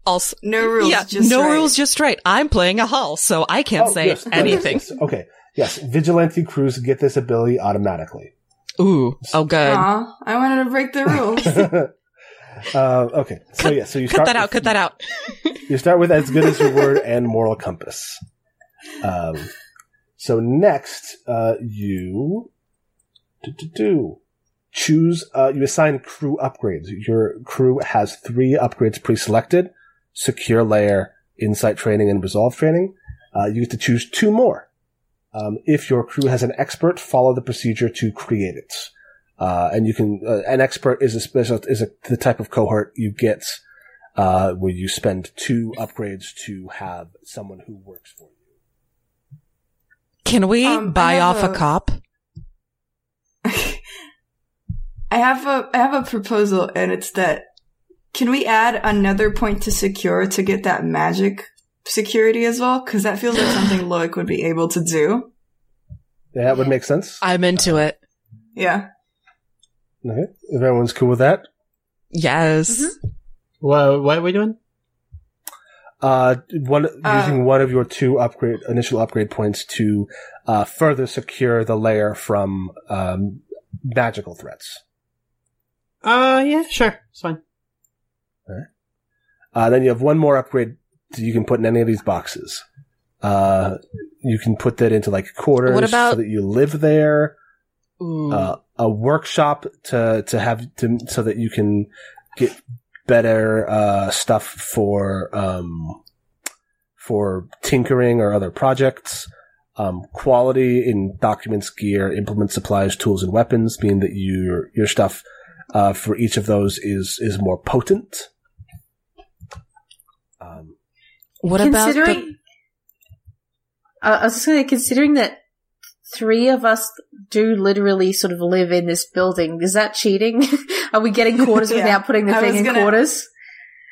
also, No rules, yeah, just no right. rules, just right. I'm playing a hull, so I can't Oh, say yes, anything. yes, Okay. Yes. Vigilante crews get this ability automatically. Ooh, oh, good. Aw, I wanted to break the rules. uh, okay. So yeah. So you cut start. that out. with- Cut that out. You start with as good as your word and moral compass. Um, so next, uh, you do, choose. Uh, you assign crew upgrades. Your crew has three upgrades pre-selected: secure lair, insight training, and resolve training. Uh, you get to choose two more. Um, if your crew has an expert, follow the procedure to create it. Uh, and you can, uh, an expert is a special, is a, the type of cohort you get, uh, where you spend two upgrades to have someone who works for you. Can we Um, buy off a, a- cop? I have a I have a proposal, and it's that can we add another point to secure to get that magic security as well? Because that feels like something Loic would be able to do. That would make sense. I'm into it. Yeah. Okay. If everyone's cool with that, Yes. Mhm. What, what are we doing? uh, one, Uh, using one of your two upgrade, initial upgrade points to, uh, further secure the lair from, um, magical threats. Uh, yeah, sure. It's fine. Uh, then you have one more upgrade you can put in any of these boxes. Uh, you can put that into like quarters What about- so that you live there. Ooh. uh, a workshop to to have to so that you can get better uh, stuff for um, for tinkering or other projects. Um, quality in documents, gear, implement supplies, tools, and weapons, meaning that your your stuff uh, for each of those is is more potent. Um, what about the, uh, I was just going to considering that three of us do literally sort of live in this building. Is that cheating? Are we getting quarters Yeah. without putting the I thing in gonna- quarters?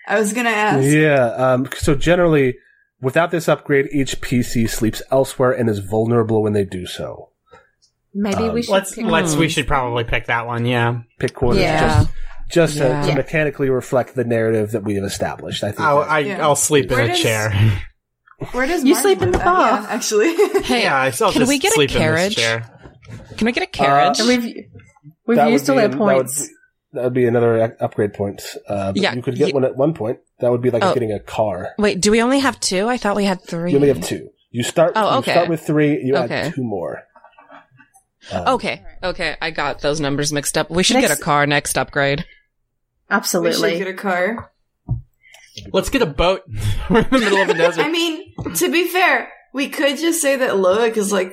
I was gonna ask. Yeah. Um, so generally, without this upgrade, each PC sleeps elsewhere and is vulnerable when they do so. Maybe Um, we should. Let's pick- let's we should probably pick that one. Yeah, Pick quarters Yeah. just just to, Yeah. to Yeah. mechanically reflect the narrative that we have established. I think. I'll I, Yeah. I'll sleep in Where a chair. Where does You Marge sleep in the at? bar. Yeah, actually. Hey, yeah, I still can just we get a carriage? in this chair. can we get a carriage? and we've we've used all be our that would points. be- That would be another upgrade point. Uh, but Yeah, you could get you- one at one point. That would be like Oh. getting a car. Wait, do we only have two? I thought we had three. You only have two. You start. Oh, okay. You start with three. You Okay. add two more. Um, Okay, okay, I got those numbers mixed up. We should Next- get a car next upgrade. Absolutely. we Absolutely. should get a car. Let's get a boat. We're in the middle of a desert. I mean, to be fair, we could just say that Loic is like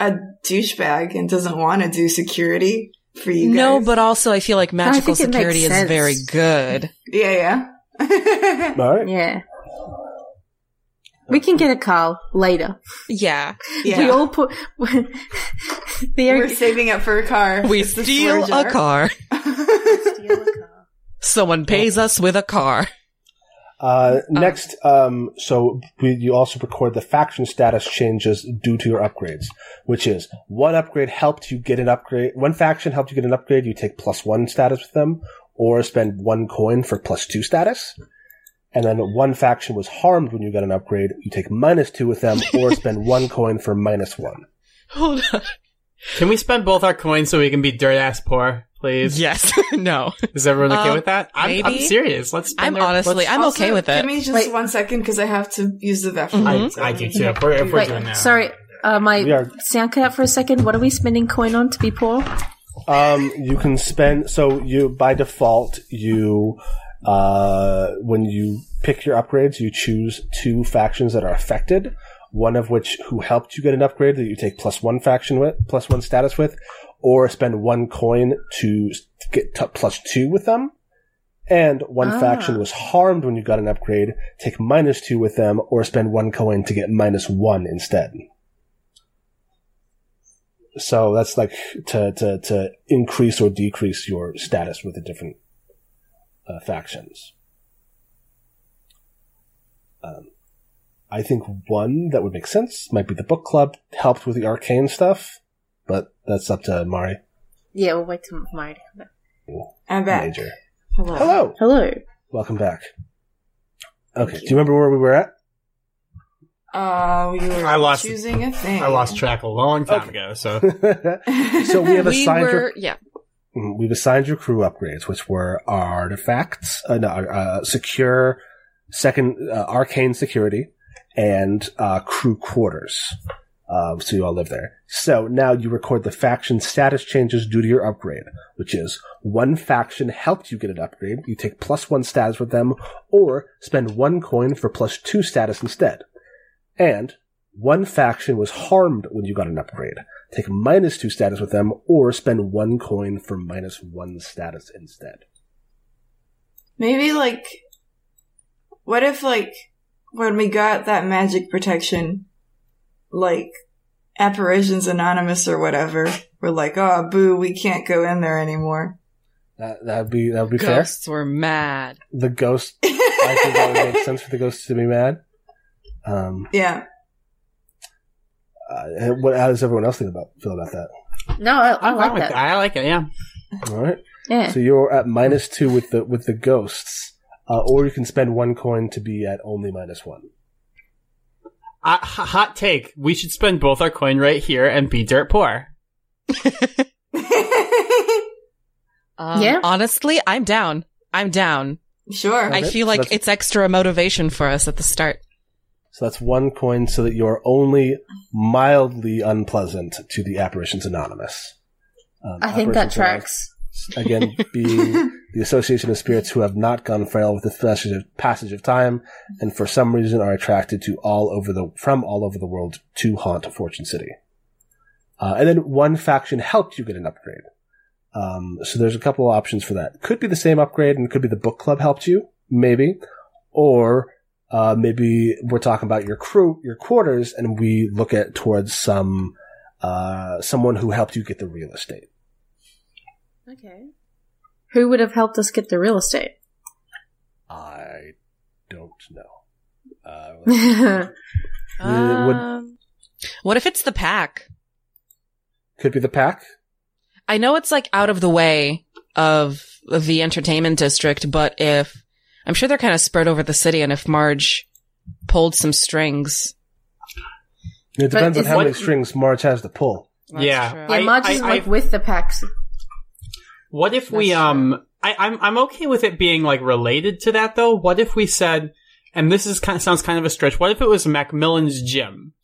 a douchebag and doesn't want to do security for you guys. No, but also I feel like magical think it makes security is very good. yeah, yeah. All right. Yeah. We can get a car later. Yeah. yeah. We all put. We're there. saving up for a car. We It's the steal a car. Someone pays us with a car. Uh, next, um, so we, you also record the faction status changes due to your upgrades, which is one upgrade helped you get an upgrade. One faction helped you get an upgrade. You take plus one status with them, or spend one coin for plus two status. And then one faction was harmed when you got an upgrade. You take minus two with them, or spend one coin for minus one. Hold on. Can we spend both our coins so we can be dirt ass poor, please? Yes. no. Is everyone okay Um, with that? I'm, I'm serious. Let's. Spend I'm our- honestly, let's- I'm Also, okay with it. Give me just Wait. one second because I have to use the bathroom. Mhm. I, I do too. If we're, if we're Wait, doing that. sorry. Uh, my We are- sound cut out for a second. What are we spending coin on to be poor? Um, you can spend so you by default you uh when you pick your upgrades you choose two factions that are affected. One of which who helped you get an upgrade that you take plus one faction with plus one status with, or spend one coin to get t- plus two with them. And one Ah. faction was harmed when you got an upgrade, take minus two with them, or spend one coin to get minus one instead. So that's like to, to, to increase or decrease your status with the different uh, factions. Um, I think one that would make sense might be the book club, helped with the arcane stuff, but that's up to Mari Yeah, we'll wait till Mari to come back. I'm back. Major. Hello. Hello, Hello. welcome back. Okay, do you remember where we were at? Uh, we were I lost- choosing a thing. I lost track a long time Okay. ago. So so we have We assigned your were, yeah. Mm, We've assigned your crew upgrades, which were artifacts, uh, no, uh, secure, second, uh, arcane security, and uh, crew quarters. Um, so you all live there. So now you record the faction status changes due to your upgrade, which is one faction helped you get an upgrade. You take plus one status with them, or spend one coin for plus two status instead. And one faction was harmed when you got an upgrade take minus two status with them, or spend one coin for minus one status instead. Maybe like, what if like when we got that magic protection, like apparitions anonymous or whatever, we're like, oh boo, we can't go in there anymore. That that'd be that would be fair. Ghosts were mad. The ghost, I think that would make sense for the ghosts to be mad. Um, Yeah. uh, and what how does everyone else think about feel about that? No, I, I I'm fine like that. that. I like it. Yeah. All right, Yeah. so you're at minus two with the with the ghosts, uh, or you can spend one coin to be at only minus one. Uh, h- hot take. We should spend both our coin right here and be dirt poor. Um, Yeah. Honestly, I'm down. I'm down. sure. Okay, I feel like that's- it's extra motivation for us at the start. So that's one coin, so that you're only mildly unpleasant to the apparitions anonymous. Um, I think that Operation Sunrise, tracks. Again, being the association of spirits who have not gone frail with the passage of, passage of time, and for some reason are attracted to all over the from all over the world to haunt Fortune City. Uh, and then one faction helped you get an upgrade. Um, so there's a couple of options for that. Could be the same upgrade, and it could be the book club helped you, maybe, or uh, maybe we're talking about your crew, your quarters, and we look at towards some uh, someone who helped you get the real estate. Okay. Who would have helped us get the real estate? I don't know. Uh, would- Um, what if it's the pack? could be the pack. I know it's like out of the way of, of the entertainment district, but if I'm sure they're kind of spread over the city, and if Marge pulled some strings, It depends on is- how many strings Marge has to pull. that's Yeah. true. Yeah, I- Marge is I- like I- with the packs. What if we That's um I, I'm I'm okay with it being like related to that though. What if we said and this is kind of, sounds kind of a stretch. What if it was Macmillan's gym?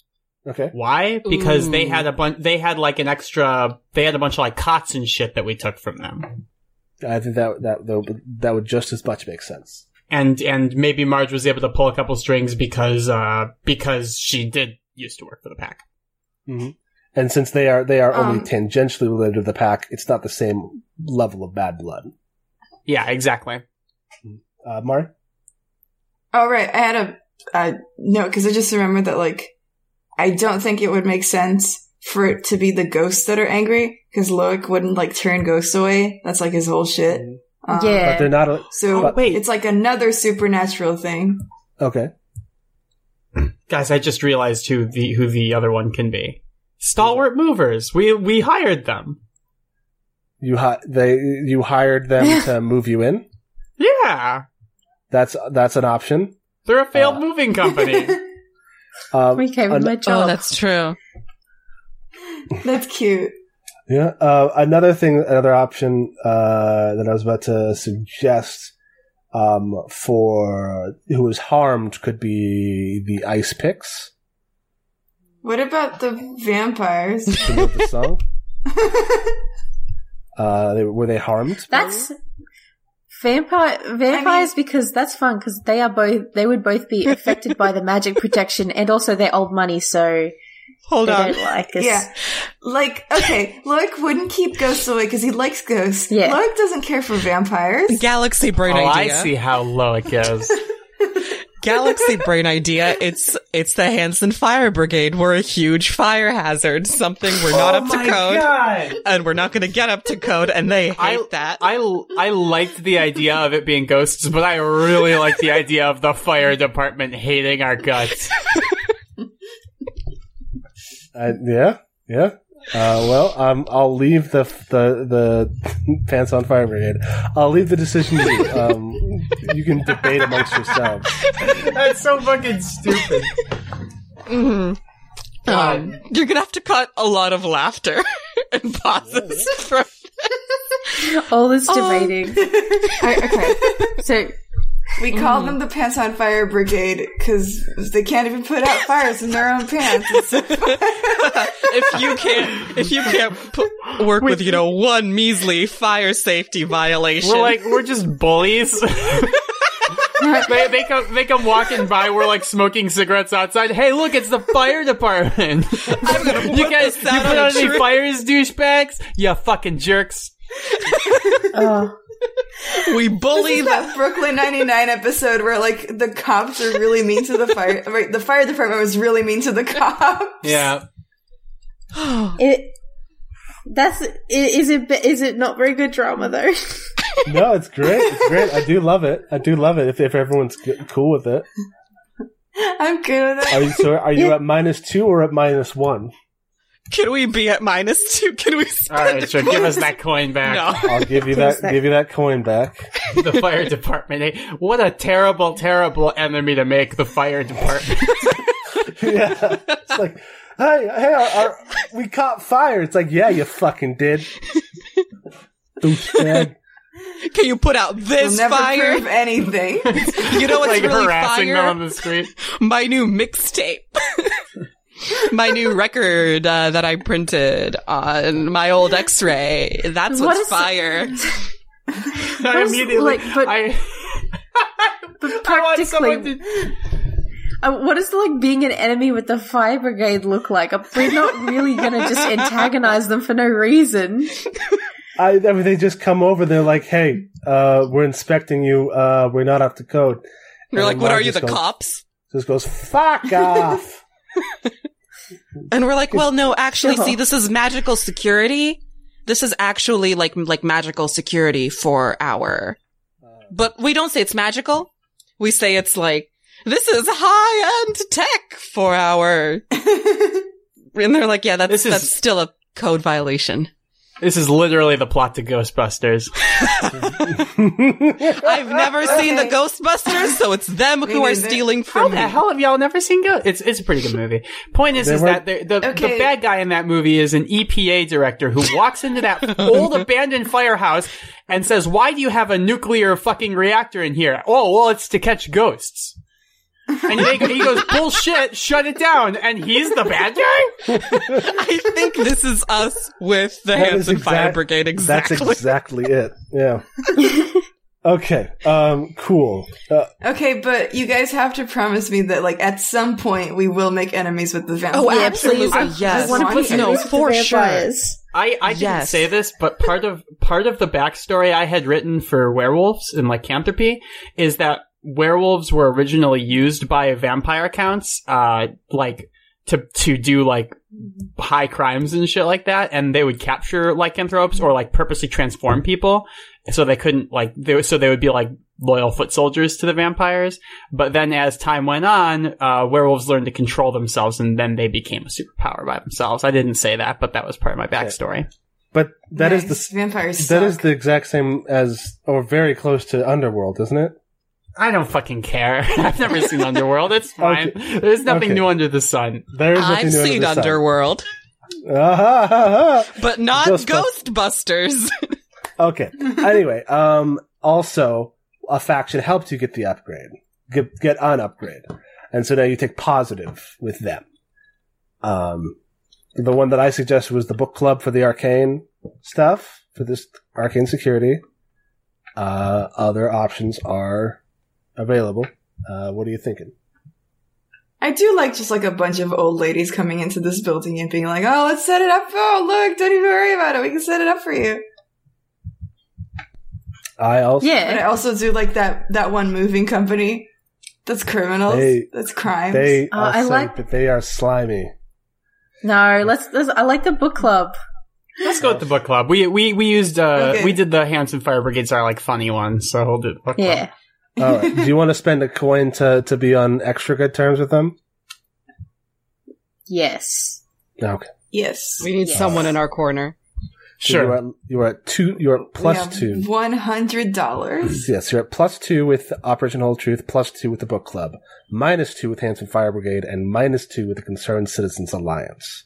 Okay. Why? Because they had a bunch. They had like an extra. They had a bunch of like cots and shit that we took from them. I think that that that would, that would just as much make sense. And and maybe Marge was able to pull a couple strings because uh because she did used to work for the pack. And since they are they are only Um, tangentially related to the pack, it's not the same level of bad blood. Yeah, exactly. Uh, Mari? Oh right, I had a, a note because I just remembered that like I don't think it would make sense for it to be the ghosts that are angry because Loic wouldn't like turn ghosts away. That's like his whole shit. Um, Yeah. But they're not. A, So Oh, wait. it's like another supernatural thing. okay. Guys, I just realized who the who the other one can be. Stalwart movers. We we hired them. You hi- they you hired them to move you in. Yeah, That's that's an option. they're a failed Uh, moving company. Um, We came with an- my Oh, job. that's true. That's cute. Yeah. Uh, another thing, another option uh, that I was about to suggest um, for who was harmed could be the ice picks. What about the vampires? The song. Uh, they, were they harmed? That's vampire vampires because that's fun because they are both they would both be affected by the magic protection and also their old money, so Hold they on. don't like us. yeah. Like, okay, Loic wouldn't keep ghosts away because he likes ghosts. Yeah. Loic doesn't care for vampires. Galaxy brain oh, I see how low it goes. Galaxy brain idea. It's it's the Hanson Fire Brigade. We're a huge fire hazard. Something we're not Oh up to code, God. and we're not going to get up to code. And they hate I, that. I, I liked the idea of it being ghosts, but I really like the idea of the fire department hating our guts. Uh, yeah, yeah. Uh, well, um, I'll leave the the the pants on fire brigade. I'll leave the decision to you. Um, you can debate amongst yourselves. That's so fucking stupid. Mhm. Um, you're gonna have to cut a lot of laughter and pauses from. All this Oh. debating. I- okay. so We call mm. them the Pants on Fire Brigade because they can't even put out fires in their own pants. If you can't, if you can't pu- work with you know one measly fire safety violation, We're like, we're just bullies. they, they come, they come walking by. We're like smoking cigarettes outside. Hey, look, it's the fire department. I'm gonna you guys, you out put on a out any fires, douchebags? You fucking jerks. oh, we bully This is the that Brooklyn 99 episode where like the cops are really mean to the fire, right? The fire department was really mean to the cops. Yeah. it that's is it is it not very good drama though? No, it's great. It's great. I do love it. I do love it. If if everyone's g- cool with it. I'm good with Are it. you so? Are you at minus two or at minus one? Can we be at minus two? Can we? All Spend right, sure. Give us that coin back. No. I'll give you Please, that. that- Give you that coin back. the fire department. Hey, what a terrible, terrible enemy to make the fire department. yeah, it's like, hey, hey, our, our, we caught fire. It's like, yeah, you fucking did. Douchebag. Can you put out We'll this never fire? prove anything. You know what's like really harassing fire? them on the street. My new mixtape. My new record uh, that I printed on my old X-ray. That's What what's is- fire. I was, immediately, like, but- I, But I want someone practically, to. uh, what does like being an enemy with the fire brigade look like? Uh, We're not really gonna just antagonize them for no reason. I, I mean, they just come over. They're like, "Hey, uh, we're inspecting you. Uh, we're not up to code." You're And like, what are you, the goes- cops? Just goes, "Fuck off." And we're like, well, no, actually, see, this is magical security. This is actually like like magical security for our. But we don't say it's magical. We say it's like this is high end tech for our. And they're like, yeah, that's is- that's still a code violation. This is literally the plot to Ghostbusters. I've never seen the Ghostbusters, so it's them who are neither. stealing How from the hell have y'all never seen Ghost? It's it's a pretty good movie. Point is, They is weren't- that the the, Okay. the bad guy in that movie is an EPA director who walks into that old abandoned firehouse and says, "Why do you have a nuclear fucking reactor in here?" Oh, well, it's to catch ghosts. And they, he goes, "Bullshit! Shut it down!" And he's the bad guy. I think this is us with the That is Hanson Fire Brigade. Exactly. That's exactly it. Yeah. okay. Um. Cool. Uh, Okay, but you guys have to promise me that, like, at some point we will make enemies with the vampires. Oh, yeah, absolutely, please. yes. I want to No, be enemies with for the sure. vampires. I, I didn't say this, but part of part of the backstory I had written for werewolves in lycanthropy is that werewolves were originally used by vampire counts, uh, like to to do like high crimes and shit like that, and they would capture lycanthropes or like purposely transform people, so they couldn't like they so they would be like loyal foot soldiers to the vampires. But then as time went on, uh, werewolves learned to control themselves, and then they became a superpower by themselves. I didn't say that, but that was part of my backstory. but that is Nice. the vampires. that is suck. the exact same as or very close to Underworld, isn't it? I don't fucking care. I've never seen Underworld. It's fine. There's nothing Okay. new under the sun. There is nothing I've new seen under the sun. Underworld, but not Ghostbusters. Ghostbusters. Okay. anyway, um, also a faction helped you get the upgrade, get get an upgrade, and so now you take positive with them. Um, the one that I suggested was the book club for the arcane stuff for this arcane security. Uh, other options are available. Uh, what are you thinking? I do like just like a bunch of old ladies coming into this building and being like, "Oh, let's set it up. Oh, look, don't even worry about it. We can set it up for you." I also But I also do like that that one moving company that's criminals. They- that's crimes. they Uh, I'll I say like- that they are slimy. No, let's, let's. I like the book club. Let's go with the book club. We we we used uh Okay. we did the Hanson Fire Brigades are like funny ones, so we'll do the book club. Yeah. All right. Do you want to spend a coin to to be on extra good terms with them? Yes. Okay. yes. we need Yes. someone in our corner. So You're Sure. at, you're at two. You're at plus two. One hundred dollars. Yes, you're at plus two with Operation Whole Truth, plus two with the Book Club, minus two with Hanson Fire Brigade, and minus two with the Concerned Citizens Alliance.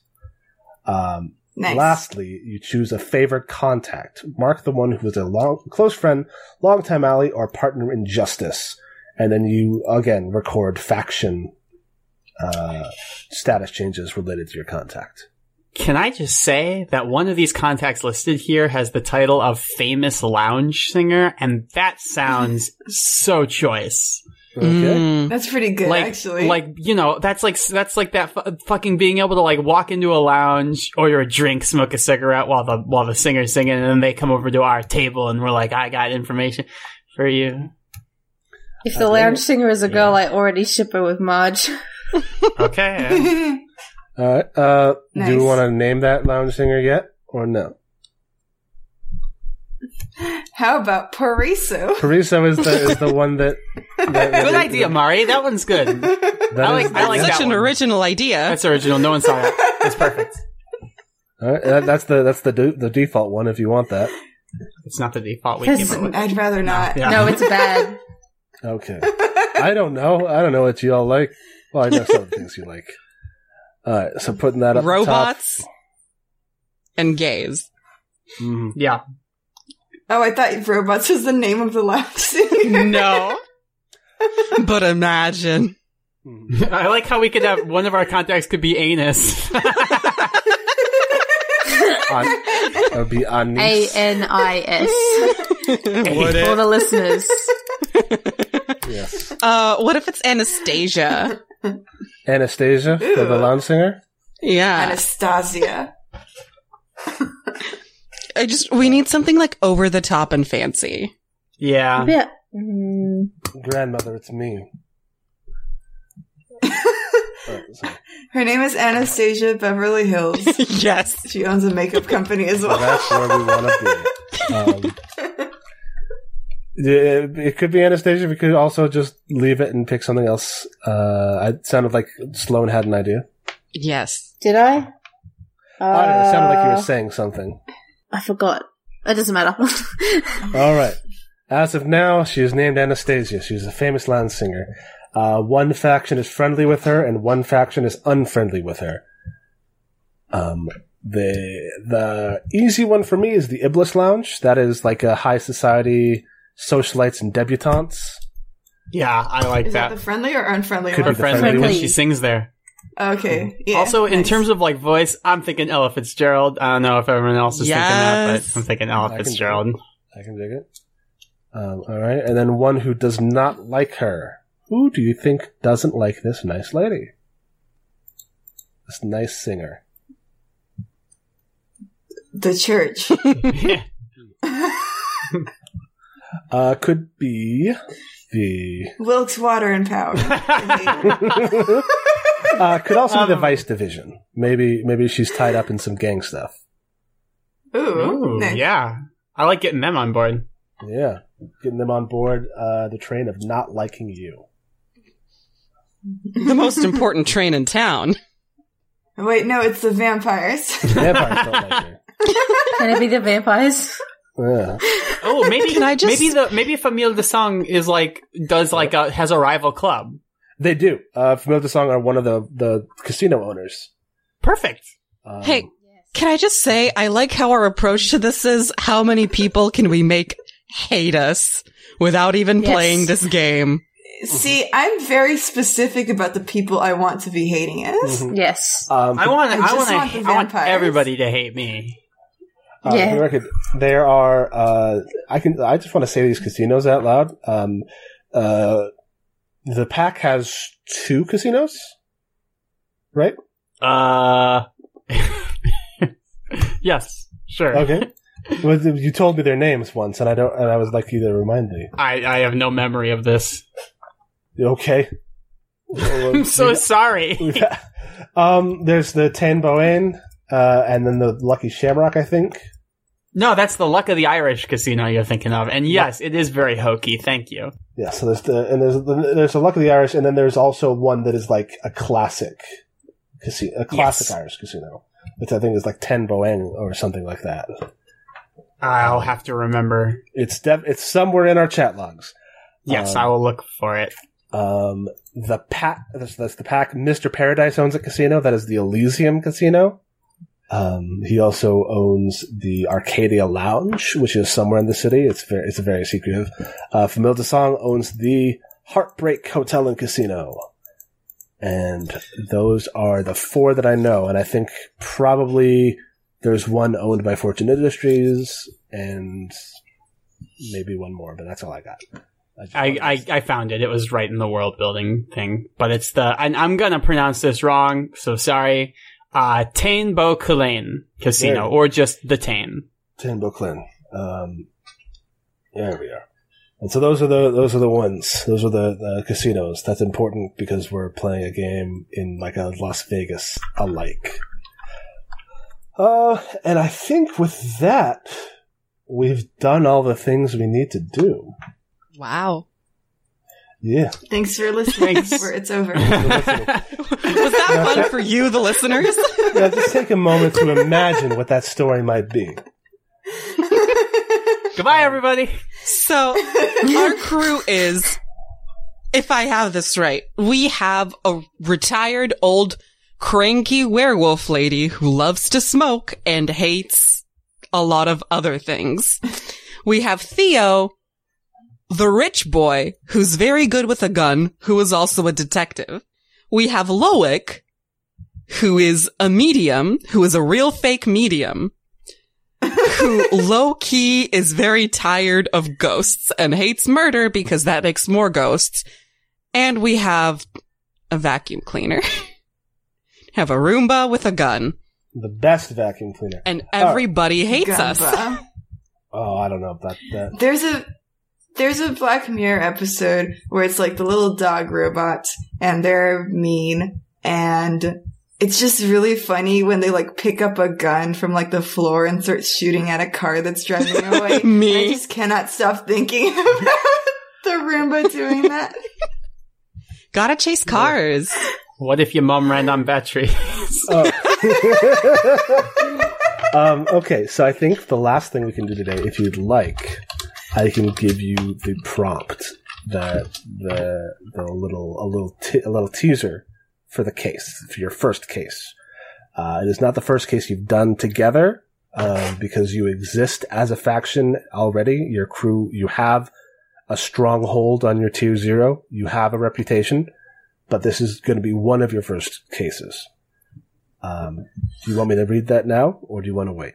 Um, Nice. Lastly, you choose a favorite contact. Mark the one who is a long, close friend, longtime ally, or partner in justice. And then you, again, record faction uh, status changes related to your contact. Can I just say that one of these contacts listed here has the title of famous lounge singer, and that sounds so choice. Okay? Mm. That's pretty good, like, actually. like you know, that's like that's like that fu- fucking being able to like walk into a lounge, order a drink, smoke a cigarette while the while the singer's singing, and then they come over to our table and we're like, I got information for you. If the lounge singer is a girl, I already ship her with Marge. Okay. All right. Uh, Do Nice. you want to name that lounge singer yet, or no? How about Pariso? Cariso is the is the one that. that- that- good idea, Mari. That one's good. that I is- I like Such that an one. original idea. That's original. No one saw that. That's perfect. All right, that- that's the that's the de- the default one if you want that. It's not the default we came up with. I'd rather not. Yeah. No, it's bad. Okay. I don't know. I don't know what you all like. Well, I know some things you like. All right, so putting that up. Robots and gays. Mm, Yeah. Oh, I thought robots was the name of the lounge singer. No. but imagine. I like how we could have one of our contacts could be anus. On, that would be A Anis. N I S Would for it? the listeners. Yes. Uh, what if it's Anastasia? Anastasia, for the Ew. lounge singer. Yeah. Anastasia. I just, we need something like over the top and fancy. yeah. Yeah. Mm, Grandmother, it's me. Her name is Anastasia Beverly Hills. yes. She owns a makeup company as well. That's where we want to be. Um, it, it could be Anastasia. We could also just leave it and pick something else. Uh, it sounded like Sloan had an idea. Yes. did I? Oh, it sounded like you Uh, were saying something. I forgot. It doesn't matter. All right. As of now, she is named Anastasia. She's a famous land singer. Uh, one faction is friendly with her, and one faction is unfriendly with her. Um, the the easy one for me is the Iblis Lounge. That is like a high society socialites and debutantes. Yeah, I like Is that that. the friendly or unfriendly Could Her be the friendly when friendly. she sings there. Okay. Yeah, also, in terms of like voice, I'm thinking Ella Fitzgerald. I don't know if everyone else is thinking that, but I'm thinking I Ella can Fitzgerald. I can dig it. Um, all right, and then one who does not like her. Who do you think doesn't like this nice lady? This nice singer. the church. Uh, could be the. Wilkes Water and Power. uh, could also be the Um, Vice Division. Maybe, maybe she's tied up in some gang stuff. Ooh, Ooh, nice. yeah. I like getting them on board. Yeah, getting them on board uh, the train of not liking you. The most important train in town. Wait, no, it's the vampires. Vampires don't like her. Can it be the vampires? Yeah. Oh, maybe Can I just- maybe the maybe Famille de Song is like does like a has a rival club. They do. Uh, Famille de Song are one of the, the casino owners. Perfect. Um, Hey, can I just say, I like how our approach to this is how many people can we make hate us without even Yes. playing this game? See, I'm very specific about the people I want to be hating us. Mhm. Yes. Um, I want I I just want want the I want everybody to hate me. Uh, Yeah. for the record, there are. Uh, I can. I just want to say these casinos out loud. Um, uh, the pack has two casinos, right? Uh Yes, sure. Okay. you told me their names once, and I don't. And I was like, you to remind me. I I have no memory of this. Okay. I'm so sorry. um, there's the Tan Boen, uh, and then the Lucky Shamrock. I think. No, that's the Luck of the Irish casino you're thinking of. And yes, it is very hokey. Thank you. Yeah. So there's the and there's the, there's the Luck of the Irish, and then there's also one that is like a classic casino, a classic Yes. Irish casino, which I think is like Ten Boen or something like that. I'll have to remember. It's def- it's somewhere in our chat logs. Yes, Um, I will look for it. Um, the pack that's, that's the pack. Mr. Paradise owns a casino. That is the Elysium Casino. Um, he also owns the Arcadia Lounge, which is somewhere in the city. It's very it's very secretive. Uh, Famille owns the Heartbreak Hotel and Casino. And those are the four that I know. And I think probably there's one owned by Fortune Industries and maybe one more, but that's all I got. just I, I, I found it. It was right in the world building thing, but it's the, and I'm gonna pronounce this wrong, so sorry. Uh, Tain Bo Culane Casino, There. or just the Tain. Tim Brooklyn. Um, there we are. And so those are the those are the ones. Those are the, the casinos. That's important because we're playing a game in like a Las Vegas alike. Uh, and I think with that, we've done all the things we need to do. Wow. Yeah. Thanks for listening. Thanks. It's over. Was that fun for you, the listeners? Now just take a moment to imagine what that story might be. Goodbye, everybody. So our crew is, if I have this right, we have a retired old cranky werewolf lady who loves to smoke and hates a lot of other things. We have Theo, the rich boy who's very good with a gun, who is also a detective. we have Loic, who is a medium, who is a real fake medium, who low key is very tired of ghosts and hates murder because that makes more ghosts. And we have a vacuum cleaner. have a Roomba with a gun. The best vacuum cleaner. And everybody oh. hates us. Oh, I don't know about that. There's a there's a Black Mirror episode where it's like the little dog robots and they're mean and it's just really funny when they like pick up a gun from like the floor and start shooting at a car that's driving away. Me. I just cannot stop thinking about the Roomba doing that. Gotta chase cars. What if your mom ran on battery? Oh. um, okay, so I think the last thing we can do today, if you'd like, I can give you the prompt, the the the little a little te- a little teaser for the case for your first case. Uh, it is not the first case you've done together um, because you exist as a faction already. Your crew, you have a stronghold on your tier zero. You have a reputation, but this is going to be one of your first cases. Um, do you want me to read that now, or do you want to wait?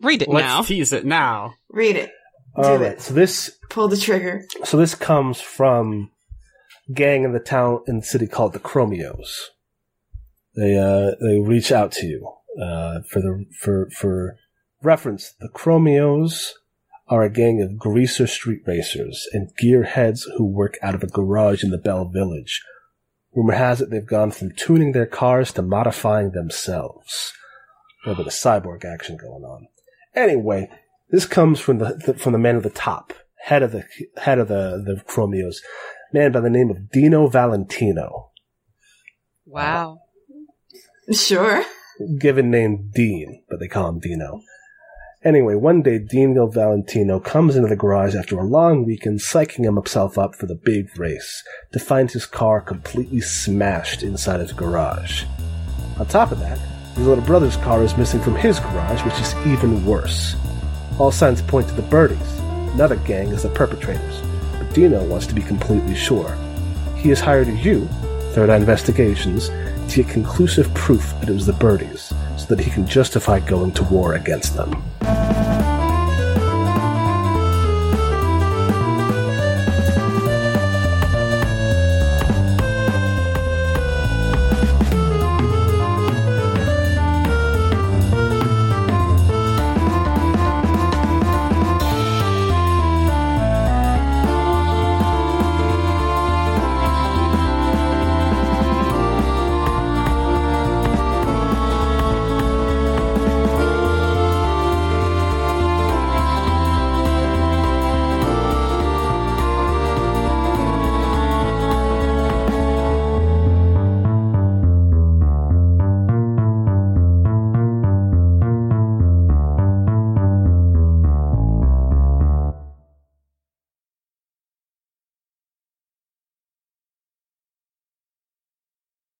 Read it Let's now. tease it now. Read it. Do All it. So this Pull the trigger. so this comes from gang in the town in the city called the Chromios. They uh they reach out to you uh for the for for reference. The Chromios are a gang of greaser street racers and gearheads who work out of a garage in the Bell Village. Rumor has it they've gone from tuning their cars to modifying themselves. A little bit of cyborg action going on. Anyway, this comes from the, the from the man at the top, head of the head of the the Chromios, man by the name of Dino Valentino, Wow. Sure. given name Dean, but they call him Dino. Anyway, one day Dino Valentino comes into the garage after a long weekend, psyching himself up for the big race, to find his car completely smashed inside his garage. On top of that, his little brother's car is missing from his garage, which is even worse. All signs point to the Birdies, another gang, as the perpetrators, but Dino wants to be completely sure. He has hired you, Third Eye Investigations, to get conclusive proof that it was the Birdies, so that he can justify going to war against them.